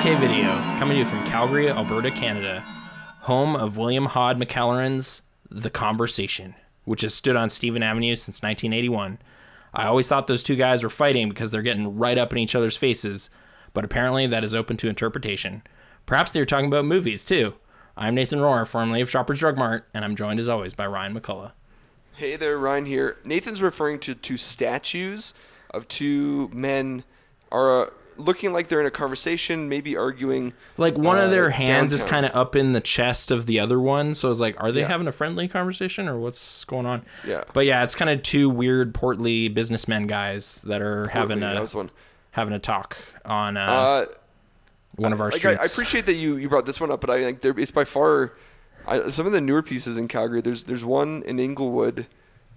OK Video, coming to you from Calgary, Alberta, Canada, home of William Hod McElcheran's The Conversation, which has stood on Stephen Avenue since 1981. I always thought those two guys were fighting because they're getting right up in each other's faces, but apparently that is open to interpretation. Perhaps they're talking about movies too. I'm Nathan Rohr, formerly of Shoppers Drug Mart, and I'm joined as always by Ryan McCullough. Hey there, Ryan here. Nathan's referring to two statues of two men are looking like they're in a conversation, maybe arguing. Like one of uh, their hands is kind of up in the chest of the other one, so I was like, are they Yeah. having a friendly conversation or what's going on? Yeah. But yeah, it's kind of two weird, portly businessmen guys that are having a having a talk on uh, Uh, one of our like I, streets. I appreciate that you, you brought this one up, but I think there, it's by far I, some of the newer pieces in Calgary. There's there's one in Inglewood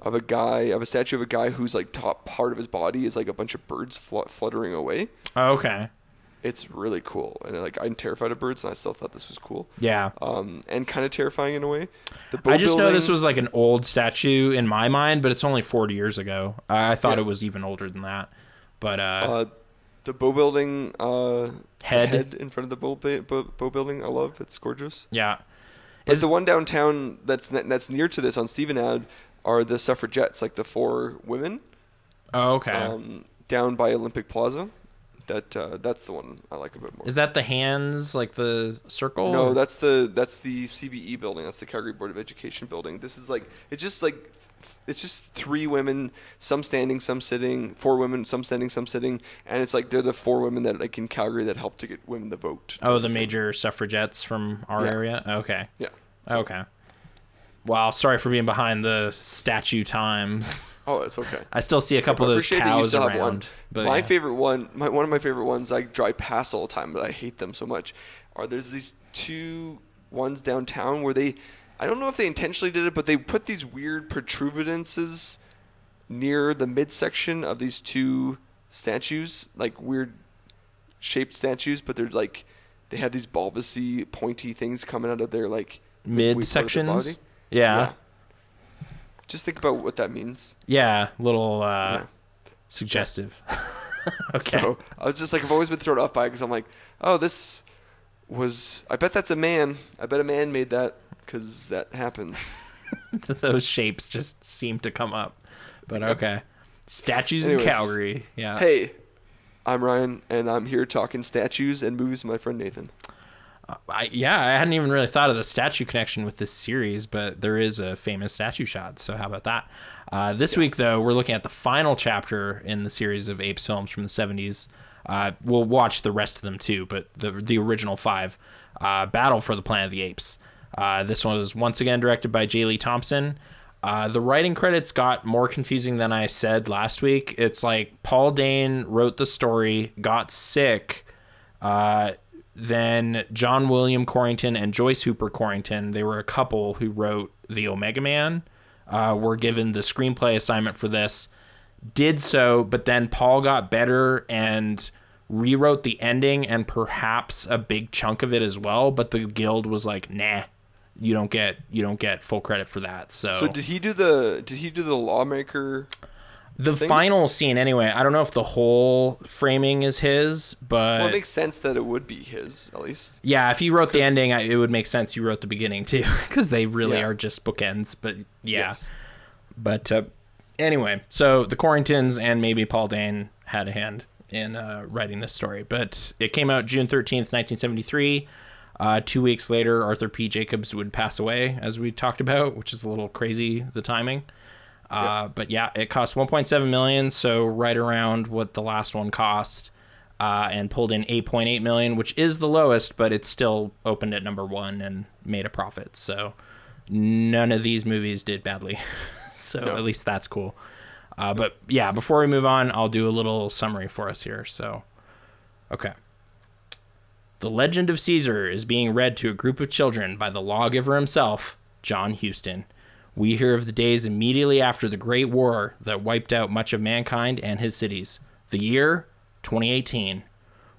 of a guy of a statue of a guy whose like top part of his body is like a bunch of birds fl- fluttering away. Oh, okay. It's really cool, and like I'm terrified of birds, and I still thought this was cool. Yeah. Um, and kind of terrifying in a way. The I just know this was like an old statue in my mind, but it's only 40 years ago. I, I thought Yeah. it was even older than that. But uh, Uh, the Bow Building uh, Head. head in front of the Bow, Bow, Bow Building. I love. It's gorgeous. yeah. But Is- the one downtown that's that's near to this on Stephen Ave are the suffragettes, like the four women Oh, okay. um, down by Olympic Plaza. That uh, that's the one I like a bit more. Is that the hands, like the circle? no, that's the that's the CBE building. That's the Calgary Board of Education building. This is like it's just like it's just three women, some standing, some sitting. Four women, some standing, some sitting, and it's like they're the four women that like in Calgary that helped to get women the vote. Oh, the major suffragettes from our Yeah. area? Okay. Yeah. So- Okay. Wow, sorry for being behind the statue times. Oh, it's okay. I still see a couple I of those appreciate that you cows still around. have one. But my yeah. favorite one, my, one of my favorite ones, I drive past all the time, but I hate them so much. Are there's these two ones downtown where they, I don't know if they intentionally did it, but they put these weird protuberances near the midsection of these two statues, like weird shaped statues, but they're like they have these bulbousy, pointy things coming out of their like mid weak part of their sections. Body. Yeah. Just think about what that means. Yeah, little uh Yeah. suggestive. okay. So I was just like, I've always been thrown off by it because I'm like, oh, this was. I bet that's a man. I bet a man made that because that happens. those shapes just seem to come up. But okay. Statues Anyways. in Calgary. Yeah. hey, I'm Ryan, and I'm here talking statues and movies with my friend Nathan. I, yeah, I hadn't even really thought of the statue connection with this series, but there is a famous statue shot. So how about that? Uh, this week, though, we're looking at the final chapter in the series of Apes films from the '70s. Uh, we'll watch the rest of them too, but the the original five, uh, Battle for the Planet of the Apes. Uh, this one was once again directed by J. Lee Thompson. Uh, the writing credits got more confusing than I said last week. It's like Paul Dehn wrote the story, got sick, uh, then John William Corrington and Joyce Hooper Corrington, they were a couple who wrote The Omega Man, uh, were given the screenplay assignment for this. Did so, but then Paul got better and rewrote the ending and perhaps a big chunk of it as well. But the guild was like, "Nah, you don't get you don't get full credit for that." So, So did he do the? Did he do the lawmaker? The final scene, anyway, I don't know if the whole framing is his, but Well, it makes sense that it would be his at least. Yeah, if you wrote the ending, I- it would make sense you wrote the beginning too, because they really Yeah. are just bookends. But yeah, Yes. but uh, anyway, so the Corringtons and maybe Paul Dehn had a hand in uh, writing this story. But it came out June thirteenth, nineteen seventy three. Uh, two weeks later, Arthur P. Jacobs would pass away, as we talked about, which is a little crazy the timing. Uh, But yeah, it cost 1.7 million, so right around what the last one cost, uh, and pulled in 8.8 million, which is the lowest, but it still opened at number one and made a profit. So none of these movies did badly. so No. at least that's cool. Uh, but yeah, before we move on, I'll do a little summary for us here. So, okay. The Legend of Caesar is being read to a group of children by the lawgiver himself, John Huston. We hear of the days immediately after the Great War that wiped out much of mankind and his cities. The year 2018.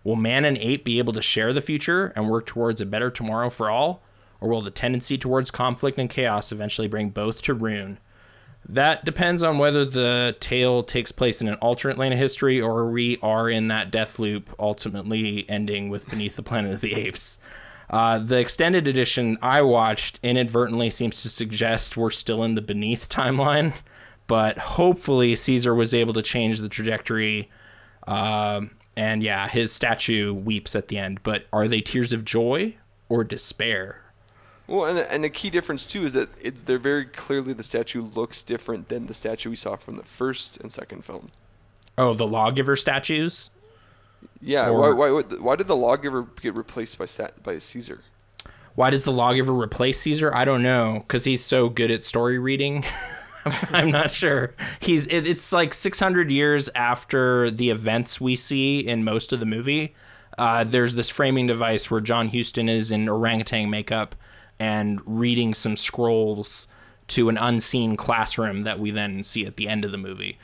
Will man and ape be able to share the future and work towards a better tomorrow for all? Or will the tendency towards conflict and chaos eventually bring both to ruin? That depends on whether the tale takes place in an alternate lane of history or we are in that death loop, ultimately ending with Beneath the Planet of the Apes. Uh, the extended edition I watched inadvertently seems to suggest we're still in the Beneath timeline, but hopefully Caesar was able to change the trajectory. Um, and yeah, his statue weeps at the end. But are they tears of joy or despair? Well, and and a key difference too is that it's they're very clearly the statue looks different than the statue we saw from the first and second film. Oh, the lawgiver statues. Yeah, Or- why, why why did the lawgiver get replaced by stat, by Caesar? Why does the lawgiver replace Caesar? I don't know, because he's so good at story reading. I'm not sure. He's it, it's like 600 years after the events we see in most of the movie. Uh, there's this framing device where John Huston is in orangutan makeup and reading some scrolls to an unseen classroom that we then see at the end of the movie.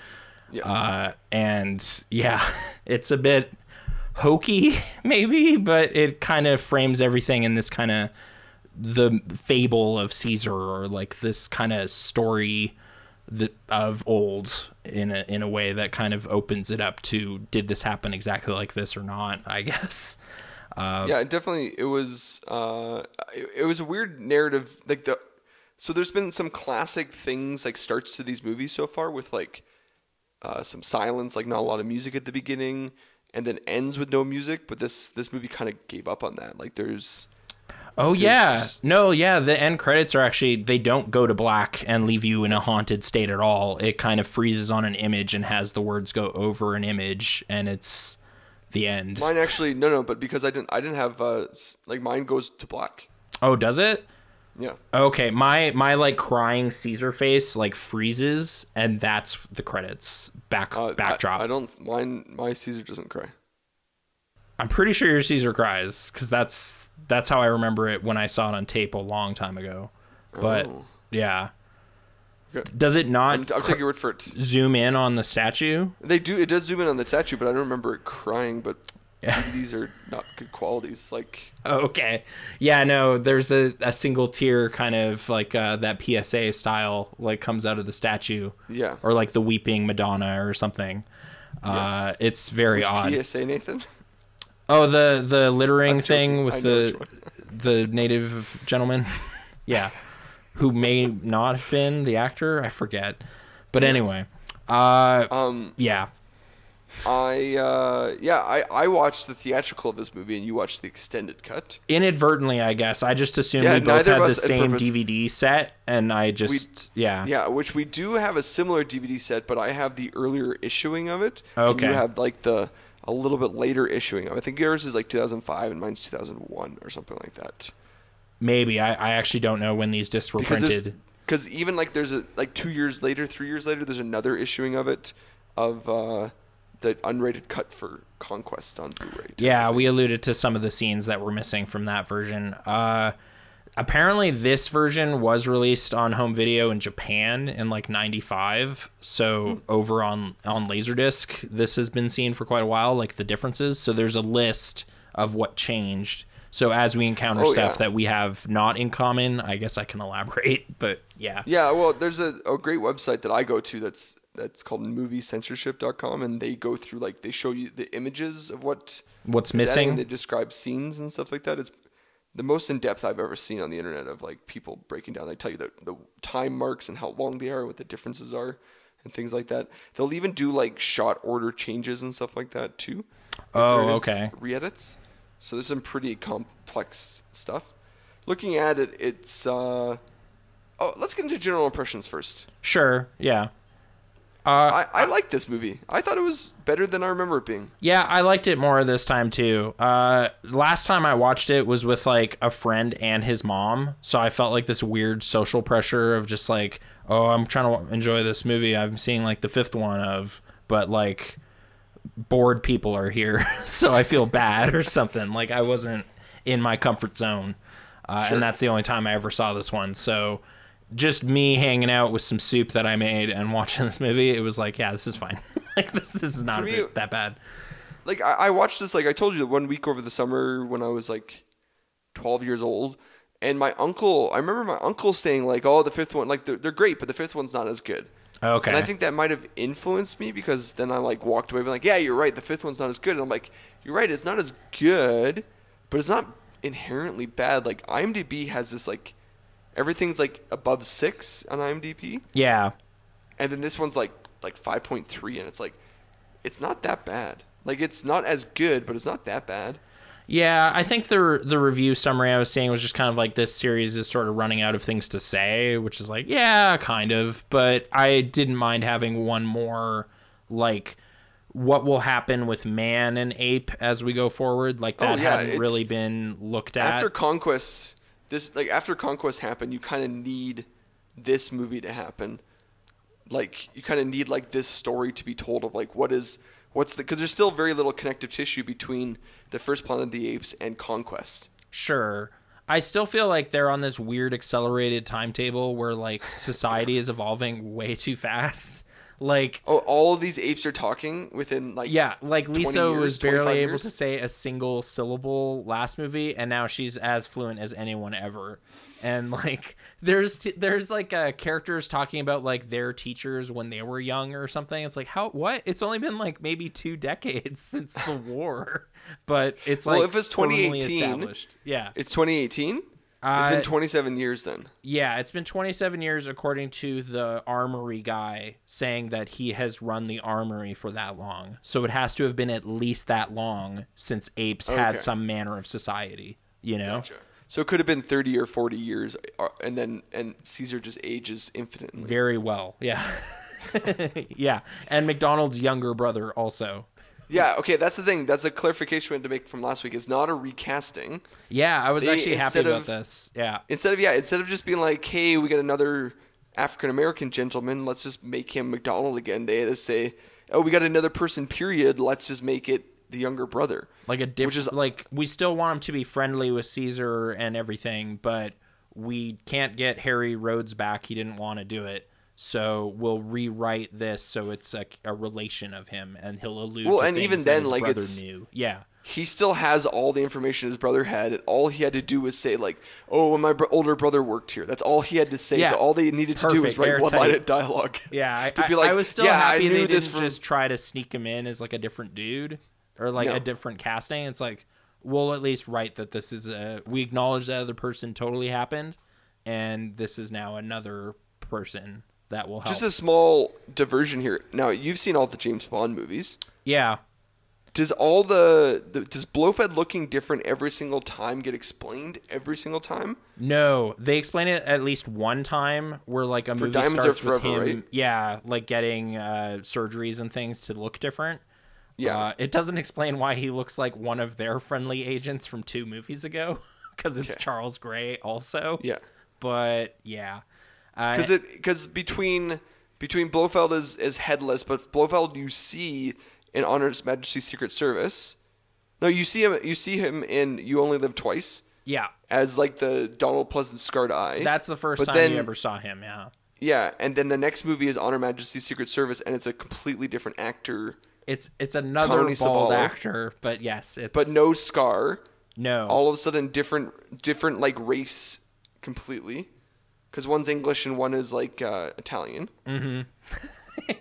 Yes. Uh, and yeah, it's a bit hokey, maybe, but it kind of frames everything in this kind of the fable of Caesar or like this kind of story that of old in a in a way that kind of opens it up to did this happen exactly like this or not? I guess. Uh, yeah, definitely. It was. Uh, it, it was a weird narrative. Like the. So there's been some classic things like starts to these movies so far with like, uh, some silence, like not a lot of music at the beginning, and then ends with no music. But this this movie kind of gave up on that. Like there's. Oh yeah, just- no, yeah. The end credits are actually they don't go to black and leave you in a haunted state at all. It kind of freezes on an image and has the words go over an image, and it's the end. Mine actually no no, but because I didn't I didn't have uh like mine goes to black. Oh, does it? Yeah. Okay, my my like crying Caesar face like freezes, and that's the credits back Uh, backdrop. I, I don't. Mine. My Caesar doesn't cry. I'm pretty sure your Caesar cries because that's that's how I remember it when I saw it on tape a long time ago. But Oh. yeah, Okay. does it I'm, not I'm taking your word for it. zoom in on the statue? They do. It does zoom in on the statue, but I don't remember it crying. But DVDs are not good qualities. Like Okay. Yeah, no, there's a, a single tear kind of like uh, that PSA style like comes out of the statue yeah. or like the weeping Madonna or something. Uh, it's very odd. PSA Nathan. Oh, the the littering I'm thing joking. with I the the native gentleman. yeah. Who may not have been the actor, I forget. But anyway, uh Um. yeah. I. Uh. Yeah. I. I watched the theatrical of this movie, and you watched the extended cut. Inadvertently, I guess. I just assumed Yeah, we both had the same purpose. DVD set and I just yeah. Yeah, which we do have a similar DVD set, but I have the earlier issuing of it. and Okay. you have like the a little bit later issuing of it. I think yours is like 2005 and mine's 2001 or something like that. Maybe I, I actually don't know when these discs were Because printed. because even like there's a like two years later, three years later, there's another issuing of it of uh, the unrated cut for Conquest on Blu-ray. Yeah, we alluded to some of the scenes that were missing from that version. Uh, apparently, this version was released on home video in Japan in like '95. So over on on Laserdisc, this has been seen for quite a while. Like the differences. So there's a list of what changed. So as we encounter Oh, stuff yeah. that we have not in common, I guess I can elaborate. But yeah, Yeah, well, there's a, a great website that I go to that's that's called moviecensorship.com and they go through like they show you the images of what what's missing? and they describe scenes and stuff like that. It's the most in depth I've ever seen on the internet of like people breaking down. They tell you the the time marks and how long they are, what the differences are, and things like that. They'll even do like shot order changes and stuff like that too. Oh, okay. Re-edits. So there's some pretty complex stuff. Looking at it, it's. uh Oh, let's get into general impressions first. Sure. Yeah. Uh, I, I like this movie. I thought it was better than I remember it being. Yeah, I liked it more this time too. Uh, last time I watched it was with like a friend and his mom, so I felt like this weird social pressure of just like, oh, I'm trying to enjoy this movie. I'm seeing like the fifth one of, but like bored people are here, so I feel bad or something. Like I wasn't in my comfort zone, uh, Sure. and that's the only time I ever saw this one. So just me hanging out with some soup that I made and watching this movie, it was like, yeah, this is fine. like this, this is not me- that bad. like I, I watched this like I told you one week over the summer when I was like 12 years old And my uncle, I remember my uncle saying like, "Oh, the fifth one, like they're, they're great, but the fifth one's not as good." Okay. And I think that might have influenced me because then I like walked away being like, "Yeah, you're right. The fifth one's not as good." And I'm like, "You're right. It's not as good, but it's not inherently bad." Like IMDb has this like everything's like above six on IMDb, yeah. and then this one's like like five point three, and it's like it's not that bad. Like it's not as good, but it's not that bad. Yeah, I think the the review summary I was seeing was just kind of like this series is sort of running out of things to say, which is like, yeah, kind of, but I didn't mind having one more like what will happen with man and ape as we go forward. Like that Oh, yeah, hadn't really been looked at. After Conquest, this like after Conquest happened, you kind of need this movie to happen. Like you kind of need like this story to be told of like what is what's the because there's still very little connective tissue between the first Planet of the Apes and Conquest. Sure. I still feel like they're on this weird accelerated timetable where like society is evolving way too fast. Like Oh, all of these apes are talking within like Yeah, like 20 Lisa years, was barely 25 able years? to say a single syllable last movie, and now she's as fluent as anyone ever. And like, there's t- there's like uh, characters talking about like their teachers when they were young or something. It's like how what? It's only been like maybe two decades since the war, but it's like Well, if it's 2018, established. Yeah, It's 2018. It's Uh, been 27 years then. yeah, it's been 27 years according to the armory guy saying that he has run the armory for that long. So it has to have been at least that long since apes Okay. had some manner of society, you know? So it could have been 30 or 40 years, uh, and then and Caesar just ages infinitely. Very well. Yeah. yeah, and McDonald's younger brother also. Yeah, okay, that's the thing. That's a clarification we had to make from last week. It's not a recasting. Yeah, I was They- actually happy about of- this. Yeah. Instead of yeah, instead of just being like, hey, we got another African American gentleman, let's just make him McDonald again. They just say, oh, we got another person. Period. Let's just make it the younger brother. like a different is- like we still want him to be friendly with Caesar and everything, but we can't get Hari Rhodes back. He didn't want to do it. So we'll rewrite this so it's a, a relation of him, and he'll allude. Well, to and even then, like, brother it's- knew. Yeah, He still has all the information his brother had. and All he had to do was say like, "Oh, my br- older brother worked here." That's all he had to say. Yeah. So all they needed to do was Perfect, write one line of dialogue. yeah. I, To be like, I was still "Yeah, happy they this didn't from- just try to sneak him in as like a different dude or like No. a different casting. It's like we'll at least write that this is a. We acknowledge that other person totally happened, and this is now another person that will help. Just a small diversion here. Now you've seen all the James Bond movies. yeah. Does all the, the does Blofeld looking different every single time get explained every single time? No, they explain it at least one time where like a movie Diamonds starts with him, right? yeah, like getting uh, surgeries and things to look different. Yeah. Uh, it doesn't explain why he looks like one of their friendly agents from two movies ago, because it's Okay. Charles Gray also. Yeah. But yeah, uh, Because it because between between Blofeld is is headless, but Blofeld you see in Honor's Majesty's Secret Service. No, you see him. You see him in You Only Live Twice yeah, as like the Donald Pleasence scarred eye. that's the first But time then- you ever saw him. Yeah, yeah, and then the next movie is On Her Majesty's Secret Service, and it's a completely different actor, it's it's another Tony bald actor, but yes, it's but no scar. no. All of a sudden, different different like race completely, because one's English and one is like uh, Italian.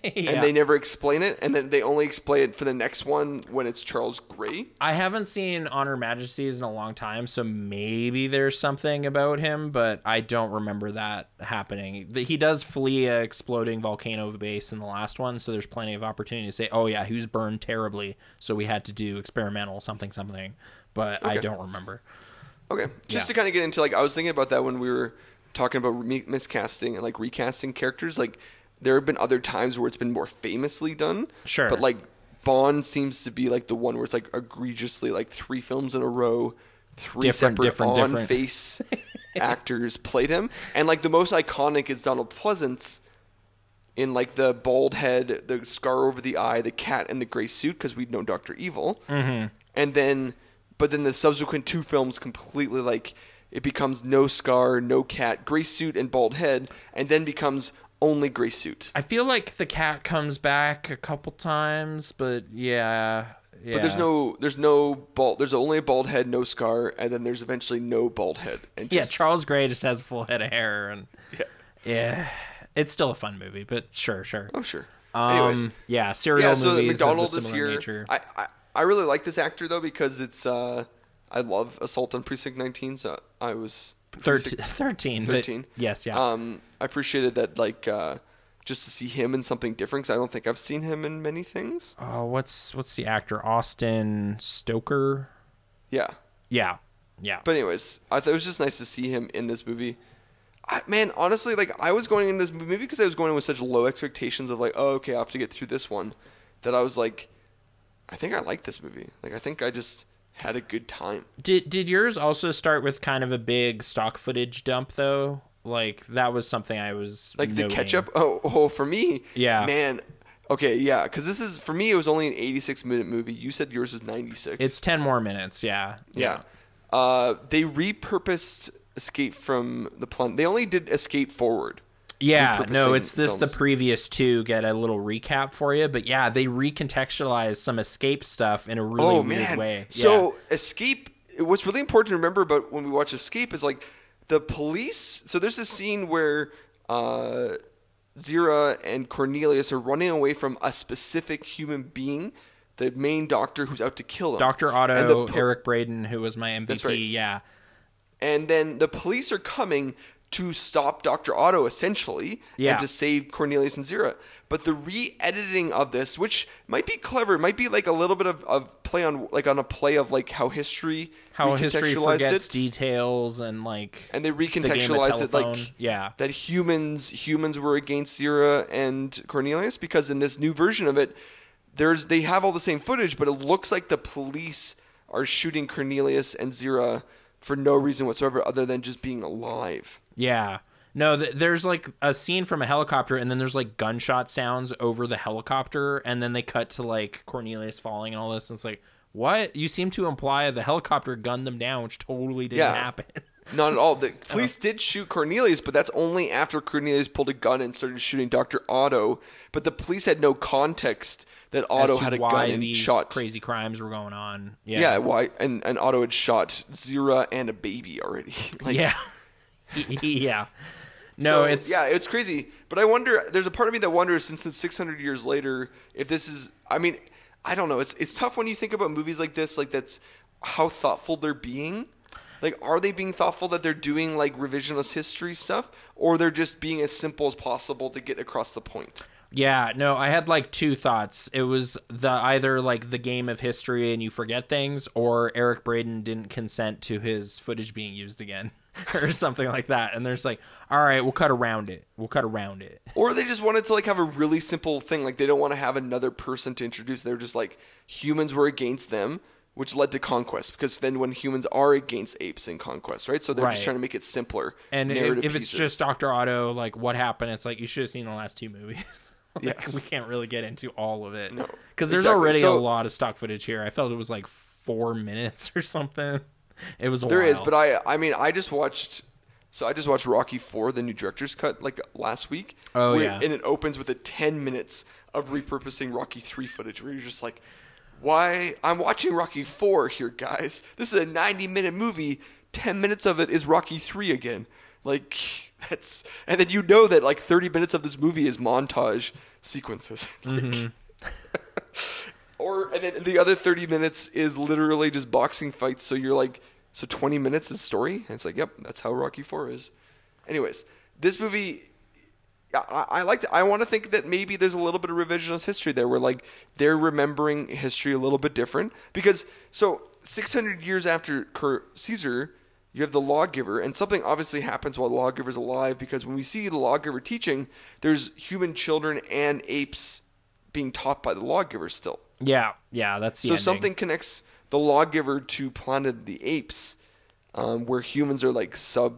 Yeah. and they never explain it, and then they only explain it for the next one when it's Charles Gray. I haven't seen On Her Majesty's in a long time, so maybe there's something about him, but I don't remember that happening. He does flee a exploding volcano base in the last one, so there's plenty of opportunity to say, "Oh yeah, he was burned terribly, so we had to do experimental something something." But I don't remember. Okay, just Yeah. to kind of get into like I was thinking about that when we were talking about re- miscasting and like recasting characters. Like there have been other times where it's been more famously done. Sure. but like Bond seems to be like the one where it's like egregiously like three films in a row, three Different, separate different, on different. face actors played him, and like the most iconic is Donald Pleasence. In like the bald head, the scar over the eye, the cat, and the gray suit, because we'd know Doctor Evil Mm-hmm. and then but then the subsequent two films completely like it becomes no scar no cat gray suit and bald head and then becomes only gray suit I feel like the cat comes back a couple times, but yeah, But there's no there's no bald there's only a bald head, no scar, and then there's eventually no bald head. And just... Yeah, Charles Gray just has a full head of hair, and Yeah. yeah, it's still a fun movie. But sure, sure. Oh sure. Um, Anyways, yeah, serial yeah. So movies McDonald of a is here. nature. I, I I really like this actor though because it's uh I love Assault on Precinct 19. So I was Thirteen, 13, but 13. yes, yeah. Um, I appreciated that like uh, just to see him in something different cause I don't think I've seen him in many things. Oh, what's what's the actor Austin Stoker? Yeah. Yeah, yeah. But anyways, I thought it was just nice to see him in this movie. I, man, honestly, like I was going in this movie maybe because I was going in with such low expectations of like, oh, okay, I have to get through this one, that I was like, I think I like this movie. Like I think I just had a good time. Did did yours also start with kind of a big stock footage dump though? Like that was something I was Like the noting. catch up. Oh, oh, for me, Yeah. man. Okay, yeah, because this is for me. It was only an 86 minute movie. You said yours was 96. It's ten more minutes. Yeah, Yeah. Uh, they repurposed Escape from the Planet. They only did Escape Forward. Yeah, no, it's this. films. The previous two get a little recap for you, but yeah, they recontextualize some escape stuff in a really oh weird man. way. So Escape. What's really important to remember about when we watch Escape is like the police. So there's this scene where uh, Zira and Cornelius are running away from a specific human being, the main doctor who's out to kill them. Doctor And Otto, the po- Eric Braeden, who was my MVP. Right. Yeah, and then the police are coming to stop Dr. Otto essentially Yeah. and to save Cornelius and Zira. But the re-editing of this, which might be clever, might be like a little bit of, of play on like on a play of like how history how history recontextualized forgets it, details and like and they the game it like yeah, that humans humans were against Zira and Cornelius because in this new version of it, there's they have all the same footage, but it looks like the police are shooting Cornelius and Zira for no reason whatsoever other than just being alive. Yeah. No, th- there's like a scene from a helicopter, and then there's like gunshot sounds over the helicopter, and then they cut to like Cornelius falling and all this. And it's like, what? You seem to imply the helicopter gunned them down, which totally didn't Yeah. happen. Not at all. The police did shoot Cornelius, but that's only after Cornelius pulled a gun and started shooting Dr. Otto. But the police had no context that Otto had a gun and these shot. crazy crimes were going on. Yeah. Yeah, why? And, and Otto had shot Zira and a baby already. like, yeah. yeah. No, so, it's yeah, it's crazy. But I wonder. There's a part of me that wonders, since it's 600 years later, if this is. I mean, I don't know. It's it's tough when you think about movies like this. Like that's how thoughtful they're being. Like, are they being thoughtful that they're doing like revisionist history stuff, or they're just being as simple as possible to get across the point? Yeah, no, I had like two thoughts. It was the either like the game of history and you forget things, or Eric Braeden didn't consent to his footage being used again, or something like that. And there's like, all right, we'll cut around it. We'll cut around it. Or they just wanted to like have a really simple thing. Like they don't want to have another person to introduce. They're just like humans were against them, which led to conquest. Because then when humans are against apes in conquest, right? So they're Right. just trying to make it simpler. And if, if it's pieces. just Doctor Otto, like what happened? It's like you should have seen the last two movies. like, Yes. we can't really get into all of it No, because there's exactly. already So- a lot of stock footage here. I felt it was like four minutes or something. It was a There is, while. but I I mean I just watched so I just watched Rocky 4 the new director's cut like last week. Oh, where- yeah. And it opens with a 10 minutes of repurposing Rocky 3 footage where you're just like why I'm watching Rocky 4 here guys. This is a 90 minute movie. 10 minutes of it is Rocky 3 again. Like that's and then you know that like 30 minutes of this movie is montage sequences. Like- mm-hmm. Or and then the other 30 minutes is literally just boxing fights so you're like so 20 minutes is story? And it's like yep that's how rocky 4 is. Anyways this movie I, I like I want to think that maybe there's a little bit of revisionist history there where like they're remembering history a little bit different. Because so 600 years after Caesar you have the lawgiver and something obviously happens while the lawgiver's alive because when we see the lawgiver teaching there's human children and apes being taught by the lawgiver still yeah, yeah, that's the so ending. something connects the lawgiver to Planet of the Apes, um, where humans are like sub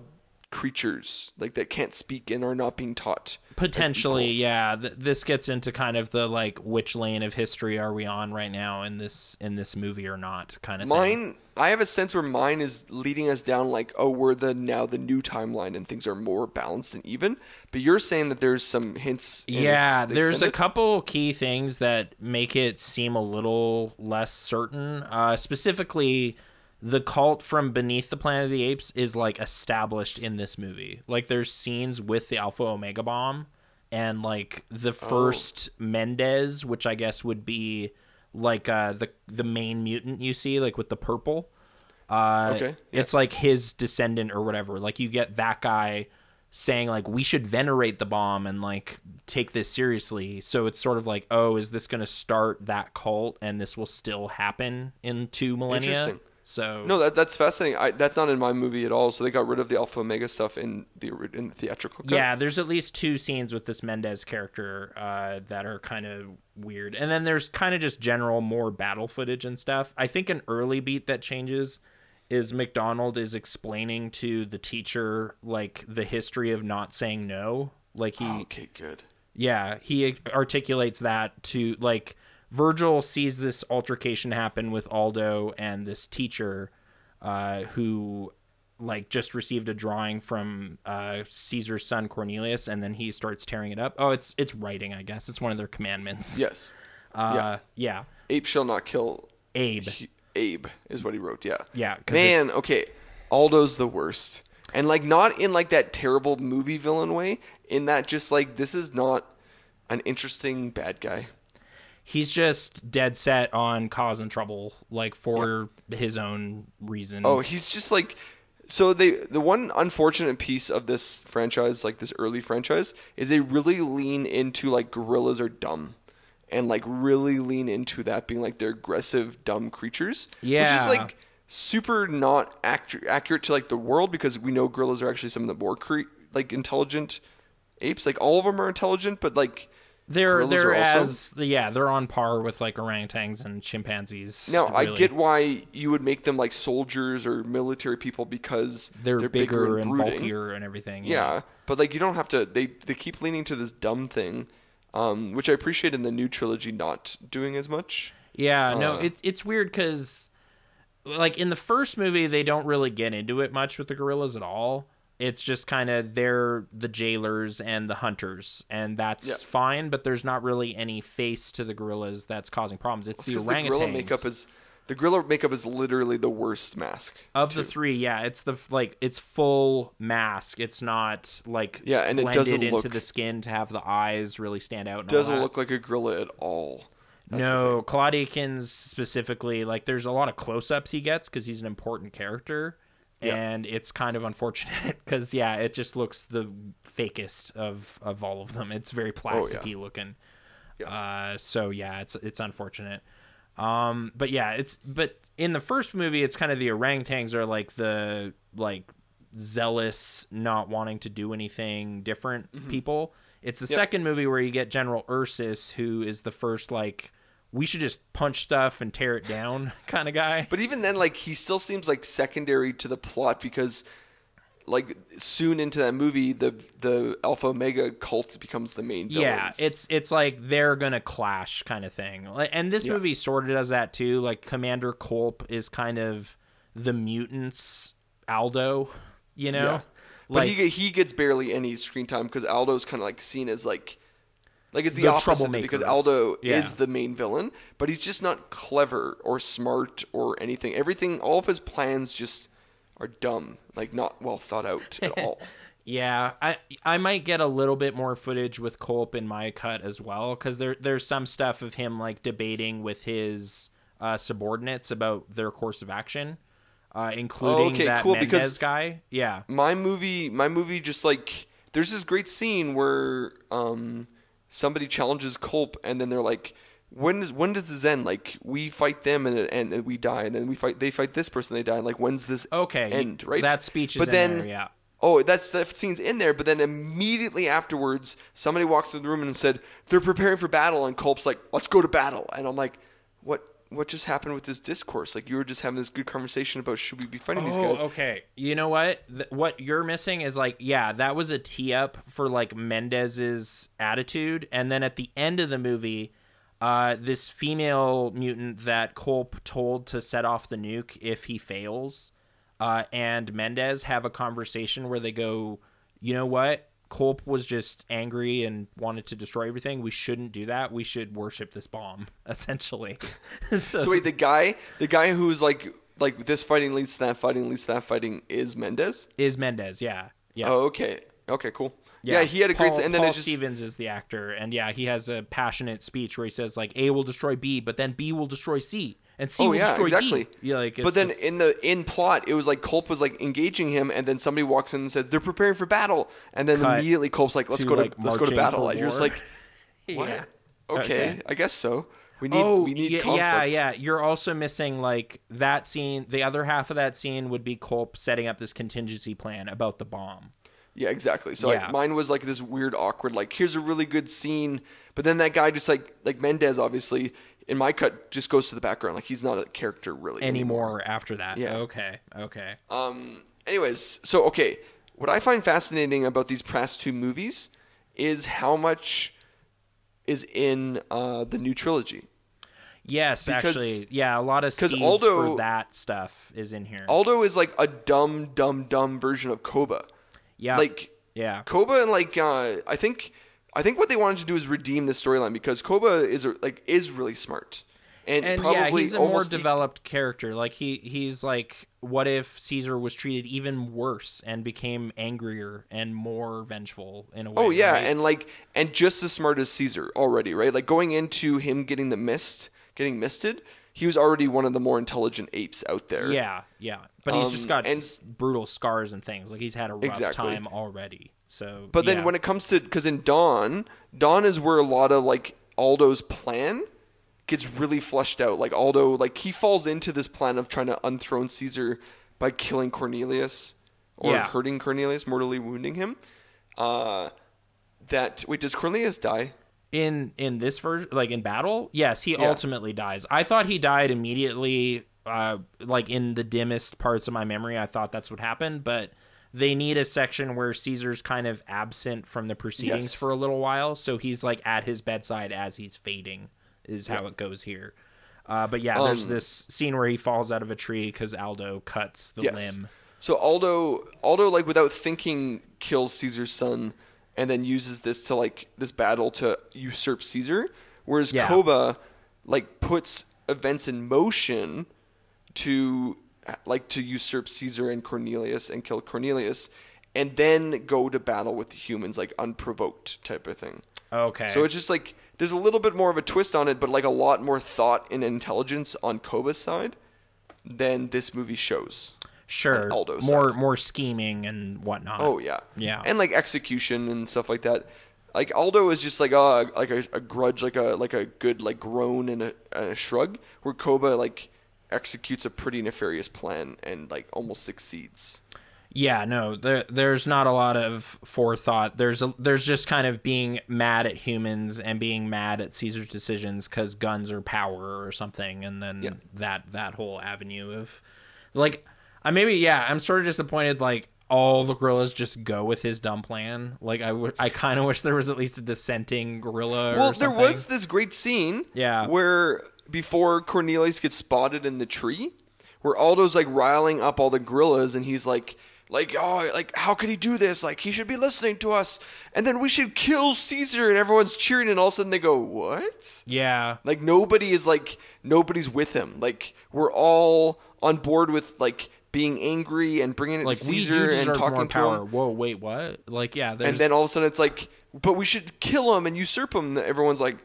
creatures like that can't speak and are not being taught. Potentially, yeah. Th- this gets into kind of the like which lane of history are we on right now in this in this movie or not kind of thing. Mine, I have a sense where mine is leading us down like, oh, we're the now the new timeline and things are more balanced and even. But you're saying that there's some hints. Yeah, the there's a couple key things that make it seem a little less certain. Uh, specifically, the cult from beneath the Planet of the Apes is like established in this movie. Like, there's scenes with the Alpha Omega bomb, and like Oh. the first Mendez, which I guess would be like uh, the the main mutant you see, like with the purple. Uh, Okay, It's like his descendant or whatever. Like you get that guy saying like we should venerate the bomb and like take this seriously. So it's sort of like, oh, is this going to start that cult and this will still happen in two millennia? So No, that that's fascinating. I, that's not in my movie at all. So they got rid of the Alpha Omega stuff in the in the theatrical cut. Yeah, there's at least two scenes with this Mendez character uh, that are kind of weird, and then there's kind of just general more battle footage and stuff. I think an early beat that changes is McDonald is explaining to the teacher like the history of not saying no. Like he, Okay, good. yeah, he articulates that to like Virgil sees this altercation happen with Aldo and this teacher uh, who like just received a drawing from uh, Caesar's son Cornelius and then he starts tearing it up. Oh, it's it's writing, I guess. It's one of their commandments. Yes. Uh, yeah. Ape shall not kill. Abe. Hu- Abe is what he wrote. Yeah. Yeah. Man, it's- okay. Aldo's the worst, and like not in like that terrible movie villain way. In that, just like this is not an interesting bad guy. He's just dead set on causing trouble, like for his own reason. Oh, he's just like so they the one unfortunate piece of this franchise, like this early franchise, is they really lean into like gorillas are dumb. And like really lean into that being like they're aggressive, dumb creatures. Yeah. Which is like super not actu- accurate to like the world because we know gorillas are actually some of the more cre- like intelligent apes. Like all of them are intelligent, but like they're gorillas they're as yeah they're on par with like orangutans and chimpanzees. Now I get why you would make them like soldiers or military people because they're, bigger, and, brooding. bulkier and everything. Yeah, but like you don't have to. They they keep leaning to this dumb thing, um, which I appreciate in the new trilogy not doing as much. Yeah, no, Uh, it, it's weird because, like, in the first movie, they don't really get into it much with the gorillas at all. It's just kind of they're the jailers and the hunters, and that's Yeah. fine. But there's not really any face to the gorillas that's causing problems. It's the Because the gorilla makeup is the gorilla makeup is literally the worst mask. of the three. Yeah, it's the like it's full mask. It's not like Yeah, and it blended doesn't into look- the skin to have the eyes really stand out. And Doesn't look like a gorilla at all. That's no, Claude Akins specifically, like there's a lot of close-ups he gets because he's an important character, Yeah. and it's kind of unfortunate because yeah, it just looks the fakest of of all of them. It's very plasticky looking. Uh, so yeah, it's it's unfortunate. Um, but yeah, it's but in the first movie, it's kind of the orangutans are like the like zealous, not wanting to do anything different people. It's the Mm-hmm. Yep. second movie where you get General Ursus, who is the first like we should just punch stuff and tear it down kind of guy. But even then, like he still seems like secondary to the plot because, like soon into that movie, the the Alpha Omega cult becomes the main villains. Yeah, it's it's like they're gonna clash kind of thing. And this Yeah. movie sort of does that too. Like Commander Kolp is kind of the mutants Aldo, you know? Yeah. But Like he he gets barely any screen time because Aldo's kind of like seen as like like it's the, The opposite because Aldo Yeah. is the main villain, but he's just not clever or smart or anything. Everything, all of his plans just are dumb, like not well thought out at all. Yeah, I I might get a little bit more footage with Kolp in my cut as well because there there's some stuff of him like debating with his uh, subordinates about their course of action, uh, including okay, that cool, Mendez because- guy. Yeah, my movie my movie just like there's this great scene where um somebody challenges Kolp and then they're like when does when does this end like we fight them and and we die and then we fight they fight this person they die like when's this okay. end right That speech is but in then there. Yeah. oh that's that scene's in there but then immediately afterwards somebody walks in the room and said they're preparing for battle and Kolp's like let's go to battle and I'm like what what just happened with this discourse? Like you were just having this good conversation about should we be fighting these Oh, guys? okay. You know what? Th- what you're missing is like, yeah, that was a tee up for like Mendez's attitude, and then at the end of the movie, uh, this female mutant that Kolp told to set off the nuke if he fails, uh, and Mendez have a conversation where they go, you know what? Kolp was just angry and wanted to destroy everything. We shouldn't do that. We should worship this bomb, essentially. so, So wait, the guy, the guy who's like like this fighting leads to that fighting leads to that fighting is Mendez. is Mendez, yeah, yeah. Oh, okay, okay, cool. Yeah, he had a great, Paul, and then Paul it just Stevens is the actor, and yeah, he has a passionate speech where he says like A will destroy B, but then B will destroy C, and C Oh will yeah, destroy exactly. D. Yeah, like, it's but then just- in the in plot, it was like Kolp was like engaging him, and then somebody walks in and says they're preparing for battle, and then Cut immediately Kolp's like, "Let's to, go to like, let's go to battle." And you're just like, "What? Yeah. Okay, Okay. I guess so. We need oh we need yeah, conflict." yeah, yeah. You're also missing like that scene. The other half of that scene would be Kolp setting up this contingency plan about the bomb. Yeah, exactly. So Yeah. like, mine was like this weird, awkward, like here's a really good scene, but then that guy just like like Mendez, obviously, in my cut, just goes to the background. Like he's not a character really Anymore after that. Yeah. Okay. Okay. Um. Anyways, so okay, what I find fascinating about these past two movies is how much is in uh, the new trilogy. Yes, Because- actually, yeah. A lot of 'cause seeds Aldo- for that stuff is in here. Aldo is like a dumb, dumb, dumb version of Koba. yeah. Like yeah. Koba and like uh, I think I think what they wanted to do is redeem the storyline because Koba is like is really smart and, and probably yeah, he's a more e- developed character. Like he he's like, what if Caesar was treated even worse and became angrier and more vengeful in a way? Oh yeah, right? and like and just as smart as Caesar already, right? Like going into him getting the mist, getting misted, he was already one of the more intelligent apes out there. yeah, yeah. But he's Um, just got and- brutal scars and things. Like he's had a rough Exactly. time already. So, But then yeah. when it comes to because in Dawn, Dawn is where a lot of like Aldo's plan gets really flushed out. Like Aldo, like he falls into this plan of trying to unthrone Caesar by killing Cornelius or Yeah. hurting Cornelius, mortally wounding him. Uh, that wait, does Cornelius die? in in this version like in battle yes he Yeah. ultimately dies i thought he died immediately uh like in the dimmest parts of my memory i thought that's what happened but they need a section where caesar's kind of absent from the proceedings Yes. for a little while so he's like at his bedside as he's fading is how it goes here uh, but yeah there's Um, this scene where he falls out of a tree because aldo cuts the Yes. limb So Aldo, Aldo, like without thinking, kills Caesar's son, and then uses this to like this battle to usurp Caesar. Whereas Yeah. Koba, like puts events in motion to like to usurp Caesar and Cornelius and kill Cornelius, and then go to battle with the humans like unprovoked type of thing. okay So it's just like there's a little bit more of a twist on it, but like a lot more thought and intelligence on Koba's side than this movie shows. sure Aldo's more side. more scheming and whatnot Oh yeah, Yeah. and like execution and stuff like that. Like Aldo is just like a like a, a grudge, like a like a good like groan and a, and a shrug. Where Koba like executes a pretty nefarious plan and like almost succeeds. Yeah, no, there, there's not a lot of forethought. There's a, there's just kind of being mad at humans and being mad at Caesar's decisions because guns are power or something, and then Yeah. that that whole avenue of, like, I maybe yeah, I'm sort of disappointed. Like all the gorillas just go with his dumb plan. Like I, w- I kind of wish there was at least a dissenting gorilla. Well, there was this great scene, Yeah. where before Cornelius gets spotted in the tree, where Aldo's like riling up all the gorillas, and he's like, like, oh, like how could he do this? Like he should be listening to us, and then we should kill Caesar, and everyone's cheering, and all of a sudden they go, what? yeah. Like nobody is like nobody's with him. Like we're all on board with like being angry and bringing it Like to Caesar and talking to him. Whoa, wait, what? Like yeah, there's And then all of a sudden it's like, but we should kill him and usurp him. Everyone's like,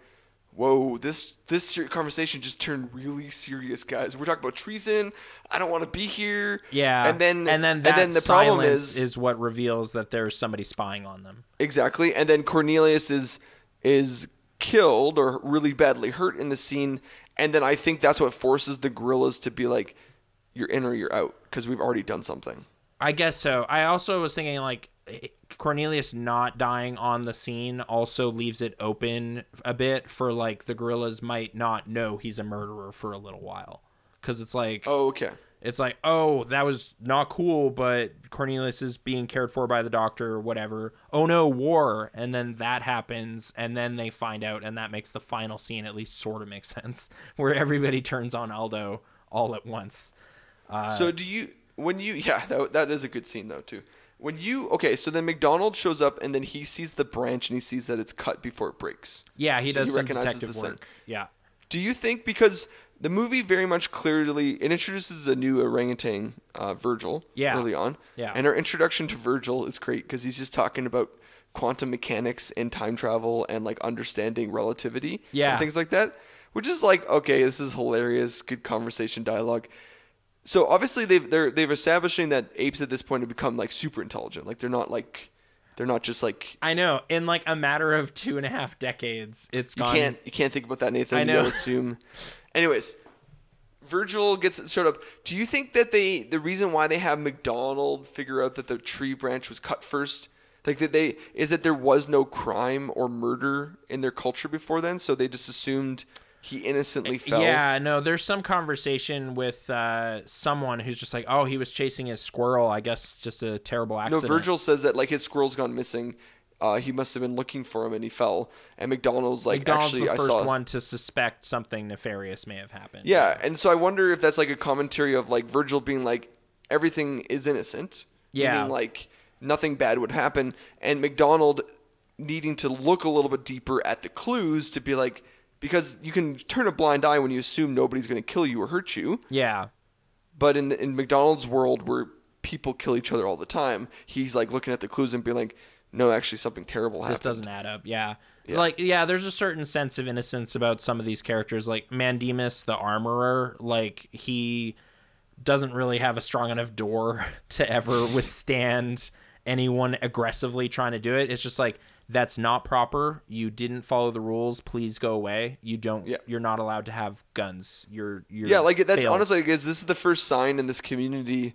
whoa, this this conversation just turned really serious, guys. We're talking about treason. I don't want to be here. Yeah, and then and then that and then the problem is, is what reveals that there's somebody spying on them. Exactly. And then Cornelius is is killed or really badly hurt in the scene. And then I think that's what forces the gorillas to be like, you're in or you're out because we've already done something. I guess so. I also was thinking like eh, Cornelius not dying on the scene also leaves it open a bit for like the gorillas might not know he's a murderer for a little while because it's like Oh, okay. it's like oh that was not cool but cornelius is being cared for by the doctor or whatever oh no war and then that happens and then they find out and that makes the final scene at least sort of make sense where everybody turns on aldo all at once Uh, so do you when you yeah that, that is a good scene though too. When you okay, so then McDonald shows up and then he sees the branch and he sees that it's cut before it breaks. yeah he So does he some detective this thing. work yeah Do you think because the movie very much clearly it introduces a new orangutan, uh, Virgil, Yeah. early on, Yeah. and our introduction to Virgil is great because he's just talking about quantum mechanics and time travel and like understanding relativity, Yeah. and things like that, which is like okay, this is hilarious, good conversation dialogue. So obviously they've they're they've establishing that apes at this point have become like super intelligent, like they're not like they're not just like i know in like a matter of two and a half decades it's You gone can't you can't think about that, Nathan. I You know. gotta assume. Anyways, Virgil gets showed up. Do you think that they the reason why they have McDonald figure out that the tree branch was cut first, like that they is that there was no crime or murder in their culture before then, so they just assumed he innocently fell. Yeah, no, there's some conversation with uh, someone who's just like, oh, he was chasing his squirrel. I guess just a terrible accident. No. Virgil says that like his squirrel's gone missing. Uh, he must have been looking for him and he fell. And McDonald's like McDonald's actually the I first saw one to suspect something nefarious may have happened. Yeah, and so I wonder if that's like a commentary of like Virgil being like everything is innocent. Yeah. Meaning like nothing bad would happen and McDonald needing to look a little bit deeper at the clues to be like because you can turn a blind eye when you assume nobody's going to kill you or hurt you, Yeah. but in the, in McDonald's world where people kill each other all the time, he's like looking at the clues and being like no, actually something terrible happened. This doesn't add up. Yeah. Yeah. Like, yeah, there's a certain sense of innocence about some of these characters. Like Mandemus, the armorer, like, he doesn't really have a strong enough door to ever withstand anyone aggressively trying to do it. It's just like, that's not proper. You didn't follow the rules. Please go away. You don't. Yeah. You're not allowed to have guns. You're. you're yeah, like that's honestly like, this is the first sign in this community,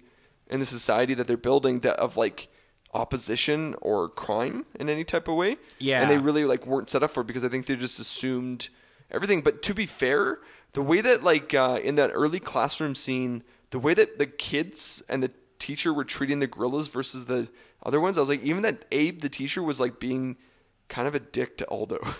in the society that they're building that of like opposition or crime in any type of way. Yeah. and they really like weren't set up for it because I think they just assumed everything. But to be fair, the way that like uh, in that early classroom scene, the way that the kids and the teacher were treating the gorillas versus the other ones, I was like, even that Abe, the teacher, was like being kind of a dick to Aldo.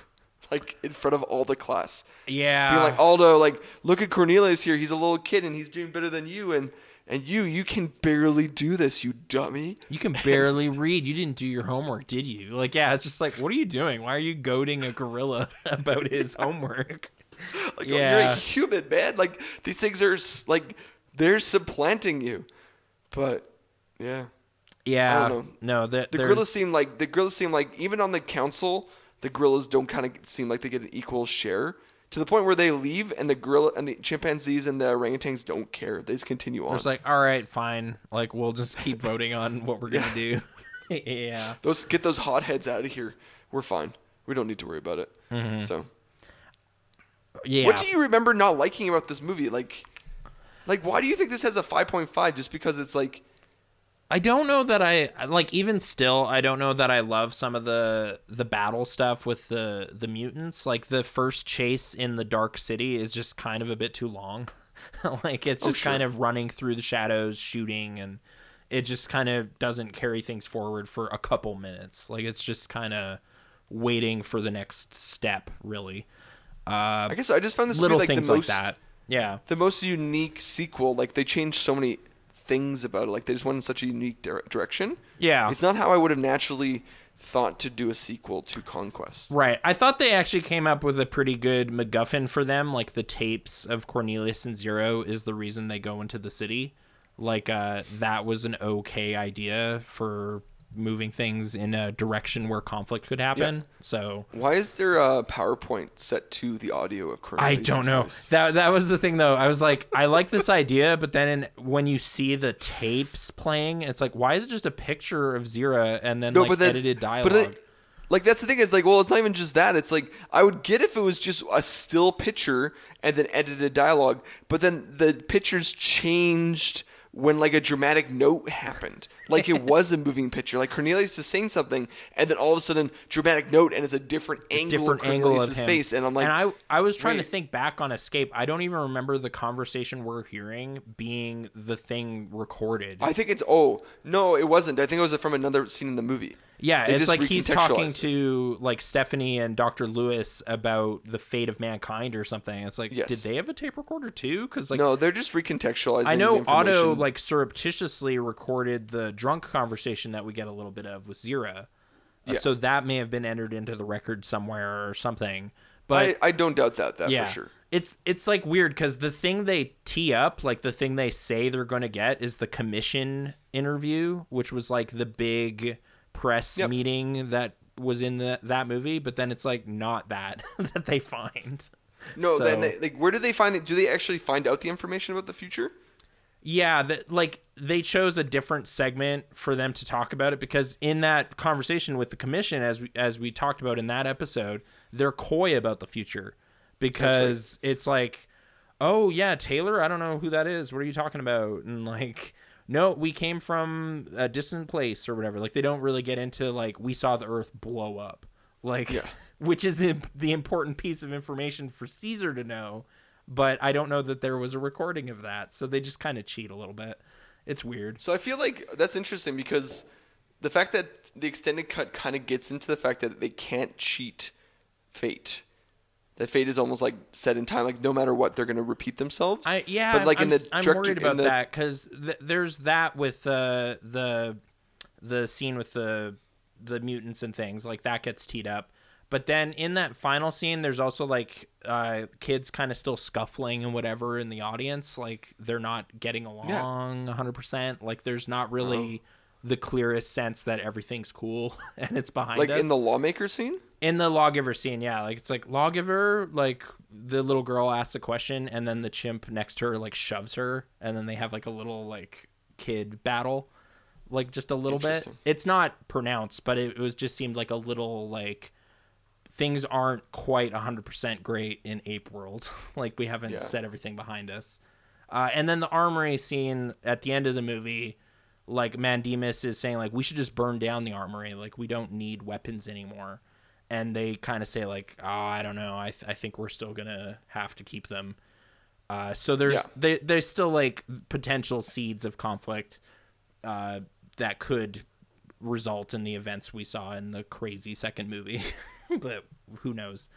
Like in front of all the class Yeah. being like Aldo, like look at Cornelius here. He's a little kid and he's doing better than you, and and you, you can barely do this, you dummy. You can barely read. You didn't do your homework, did you? Like, yeah, it's just like, what are you doing? Why are you goading a gorilla about his homework? Like you're a human, man. Like these things are like they're supplanting you. But yeah, Yeah, know. no, the, the there's- gorillas seem like the gorillas seem like even on the council, the gorillas don't kind of seem like they get an equal share. To the point where they leave and the gorilla and the chimpanzees and the orangutans don't care. They just continue on. It's like, all right, fine. Like, we'll just keep voting on what we're gonna do. yeah, Those get those hotheads out of here. We're fine. We don't need to worry about it. Mm-hmm. So, yeah. what do you remember not liking about this movie? Like, like why do you think this has a five point five? Just because it's like, I don't know that I like even still I don't know that I love some of the the battle stuff with the the mutants. Like the first chase in the Dark City is just kind of a bit too long. like it's Oh, just sure. kind of running through the shadows shooting and it just kind of doesn't carry things forward for a couple minutes. Like it's just kind of waiting for the next step really. Uh I guess I just found this to be little like things the like most that. Yeah. the most unique sequel. Like they changed so many things about it. Like they just went in such a unique dire- direction. Yeah. It's not how I would have naturally thought to do a sequel to Conquest. Right. I thought they actually came up with a pretty good MacGuffin for them. Like the tapes of Cornelius and Zira is the reason they go into the city. Like uh, that was an okay idea for moving things in a direction where conflict could happen. So Why is there a PowerPoint set to the audio of I don't know. That that was the thing though. I was like, I like this idea, but then in, when you see the tapes playing, it's like, why is it just a picture of Zira and then No, like but then, edited dialogue? But it, like that's the thing is like, well, it's not even just that. It's like I would get if it was just a still picture and then edited dialogue, but then the pictures changed when like a dramatic note happened, like it was a moving picture. Like Cornelius is saying something, and then all of a sudden, dramatic note, and it's a different angle different of angle of face, and I'm like, and I I was trying to think back on Escape. I don't even remember the conversation we're hearing being the thing recorded. I think it's oh no, it wasn't. I think it was from another scene in the movie. yeah, They it's like he's talking to like Stephanie and Dr. Lewis about the fate of mankind or something. It's like, Yes. did they have a tape recorder too? Because like no, they're just recontextualizing. I know Otto like surreptitiously recorded the drunk conversation that we get a little bit of with Zira. Uh, So that may have been entered into the record somewhere or something. But I, I don't doubt that. That yeah, for sure. it's it's like weird because the thing they tee up, like the thing they say they're going to get, is the commission interview, which was like the big press Yep. meeting that was in the, that movie. But then it's like not that that they find. No, So- then they, like where do they find it? Do they actually find out the information about the future? Yeah, that like they chose a different segment for them to talk about it because in that conversation with the commission, as we as we talked about in that episode, they're coy about the future because it's like, oh yeah, Taylor, I don't know who that is. What are you talking about? And like, no, we came from a distant place or whatever. Like they don't really get into like we saw the Earth blow up, like Yeah. which is the important piece of information for Caesar to know. But I don't know that there was a recording of that, so they just kind of cheat a little bit. It's weird. So I feel like that's interesting because the fact that the extended cut kind of gets into the fact that they can't cheat fate. That fate is almost like set in time. Like no matter what, they're going to repeat themselves. I yeah, but like I'm, in the I'm worried about the- that because th- there's that with uh, the the scene with the the mutants and things like that gets teed up. But then in that final scene, there's also like uh, kids kind of still scuffling and whatever in the audience. Like they're not getting along 100%. Like there's not really the clearest sense that everything's cool and it's behind Like us. in the lawmaker scene. in the lawgiver scene, yeah, like it's like lawgiver, like the little girl asks a question, and then the chimp next to her like shoves her, and then they have like a little like kid battle, like just a little bit. It's not pronounced, but it, it was just seemed like a little like things aren't quite hundred percent great in Ape World. like we haven't Yeah. set everything behind us. Uh, and then the armory scene at the end of the movie, like Mandemus is saying, like we should just burn down the armory. Like we don't need weapons anymore. And they kind of say like, oh, I don't know. I th- I think we're still gonna have to keep them. Uh, so there's Yeah. they, there's still like potential seeds of conflict uh, that could result in the events we saw in the crazy second movie. but who knows?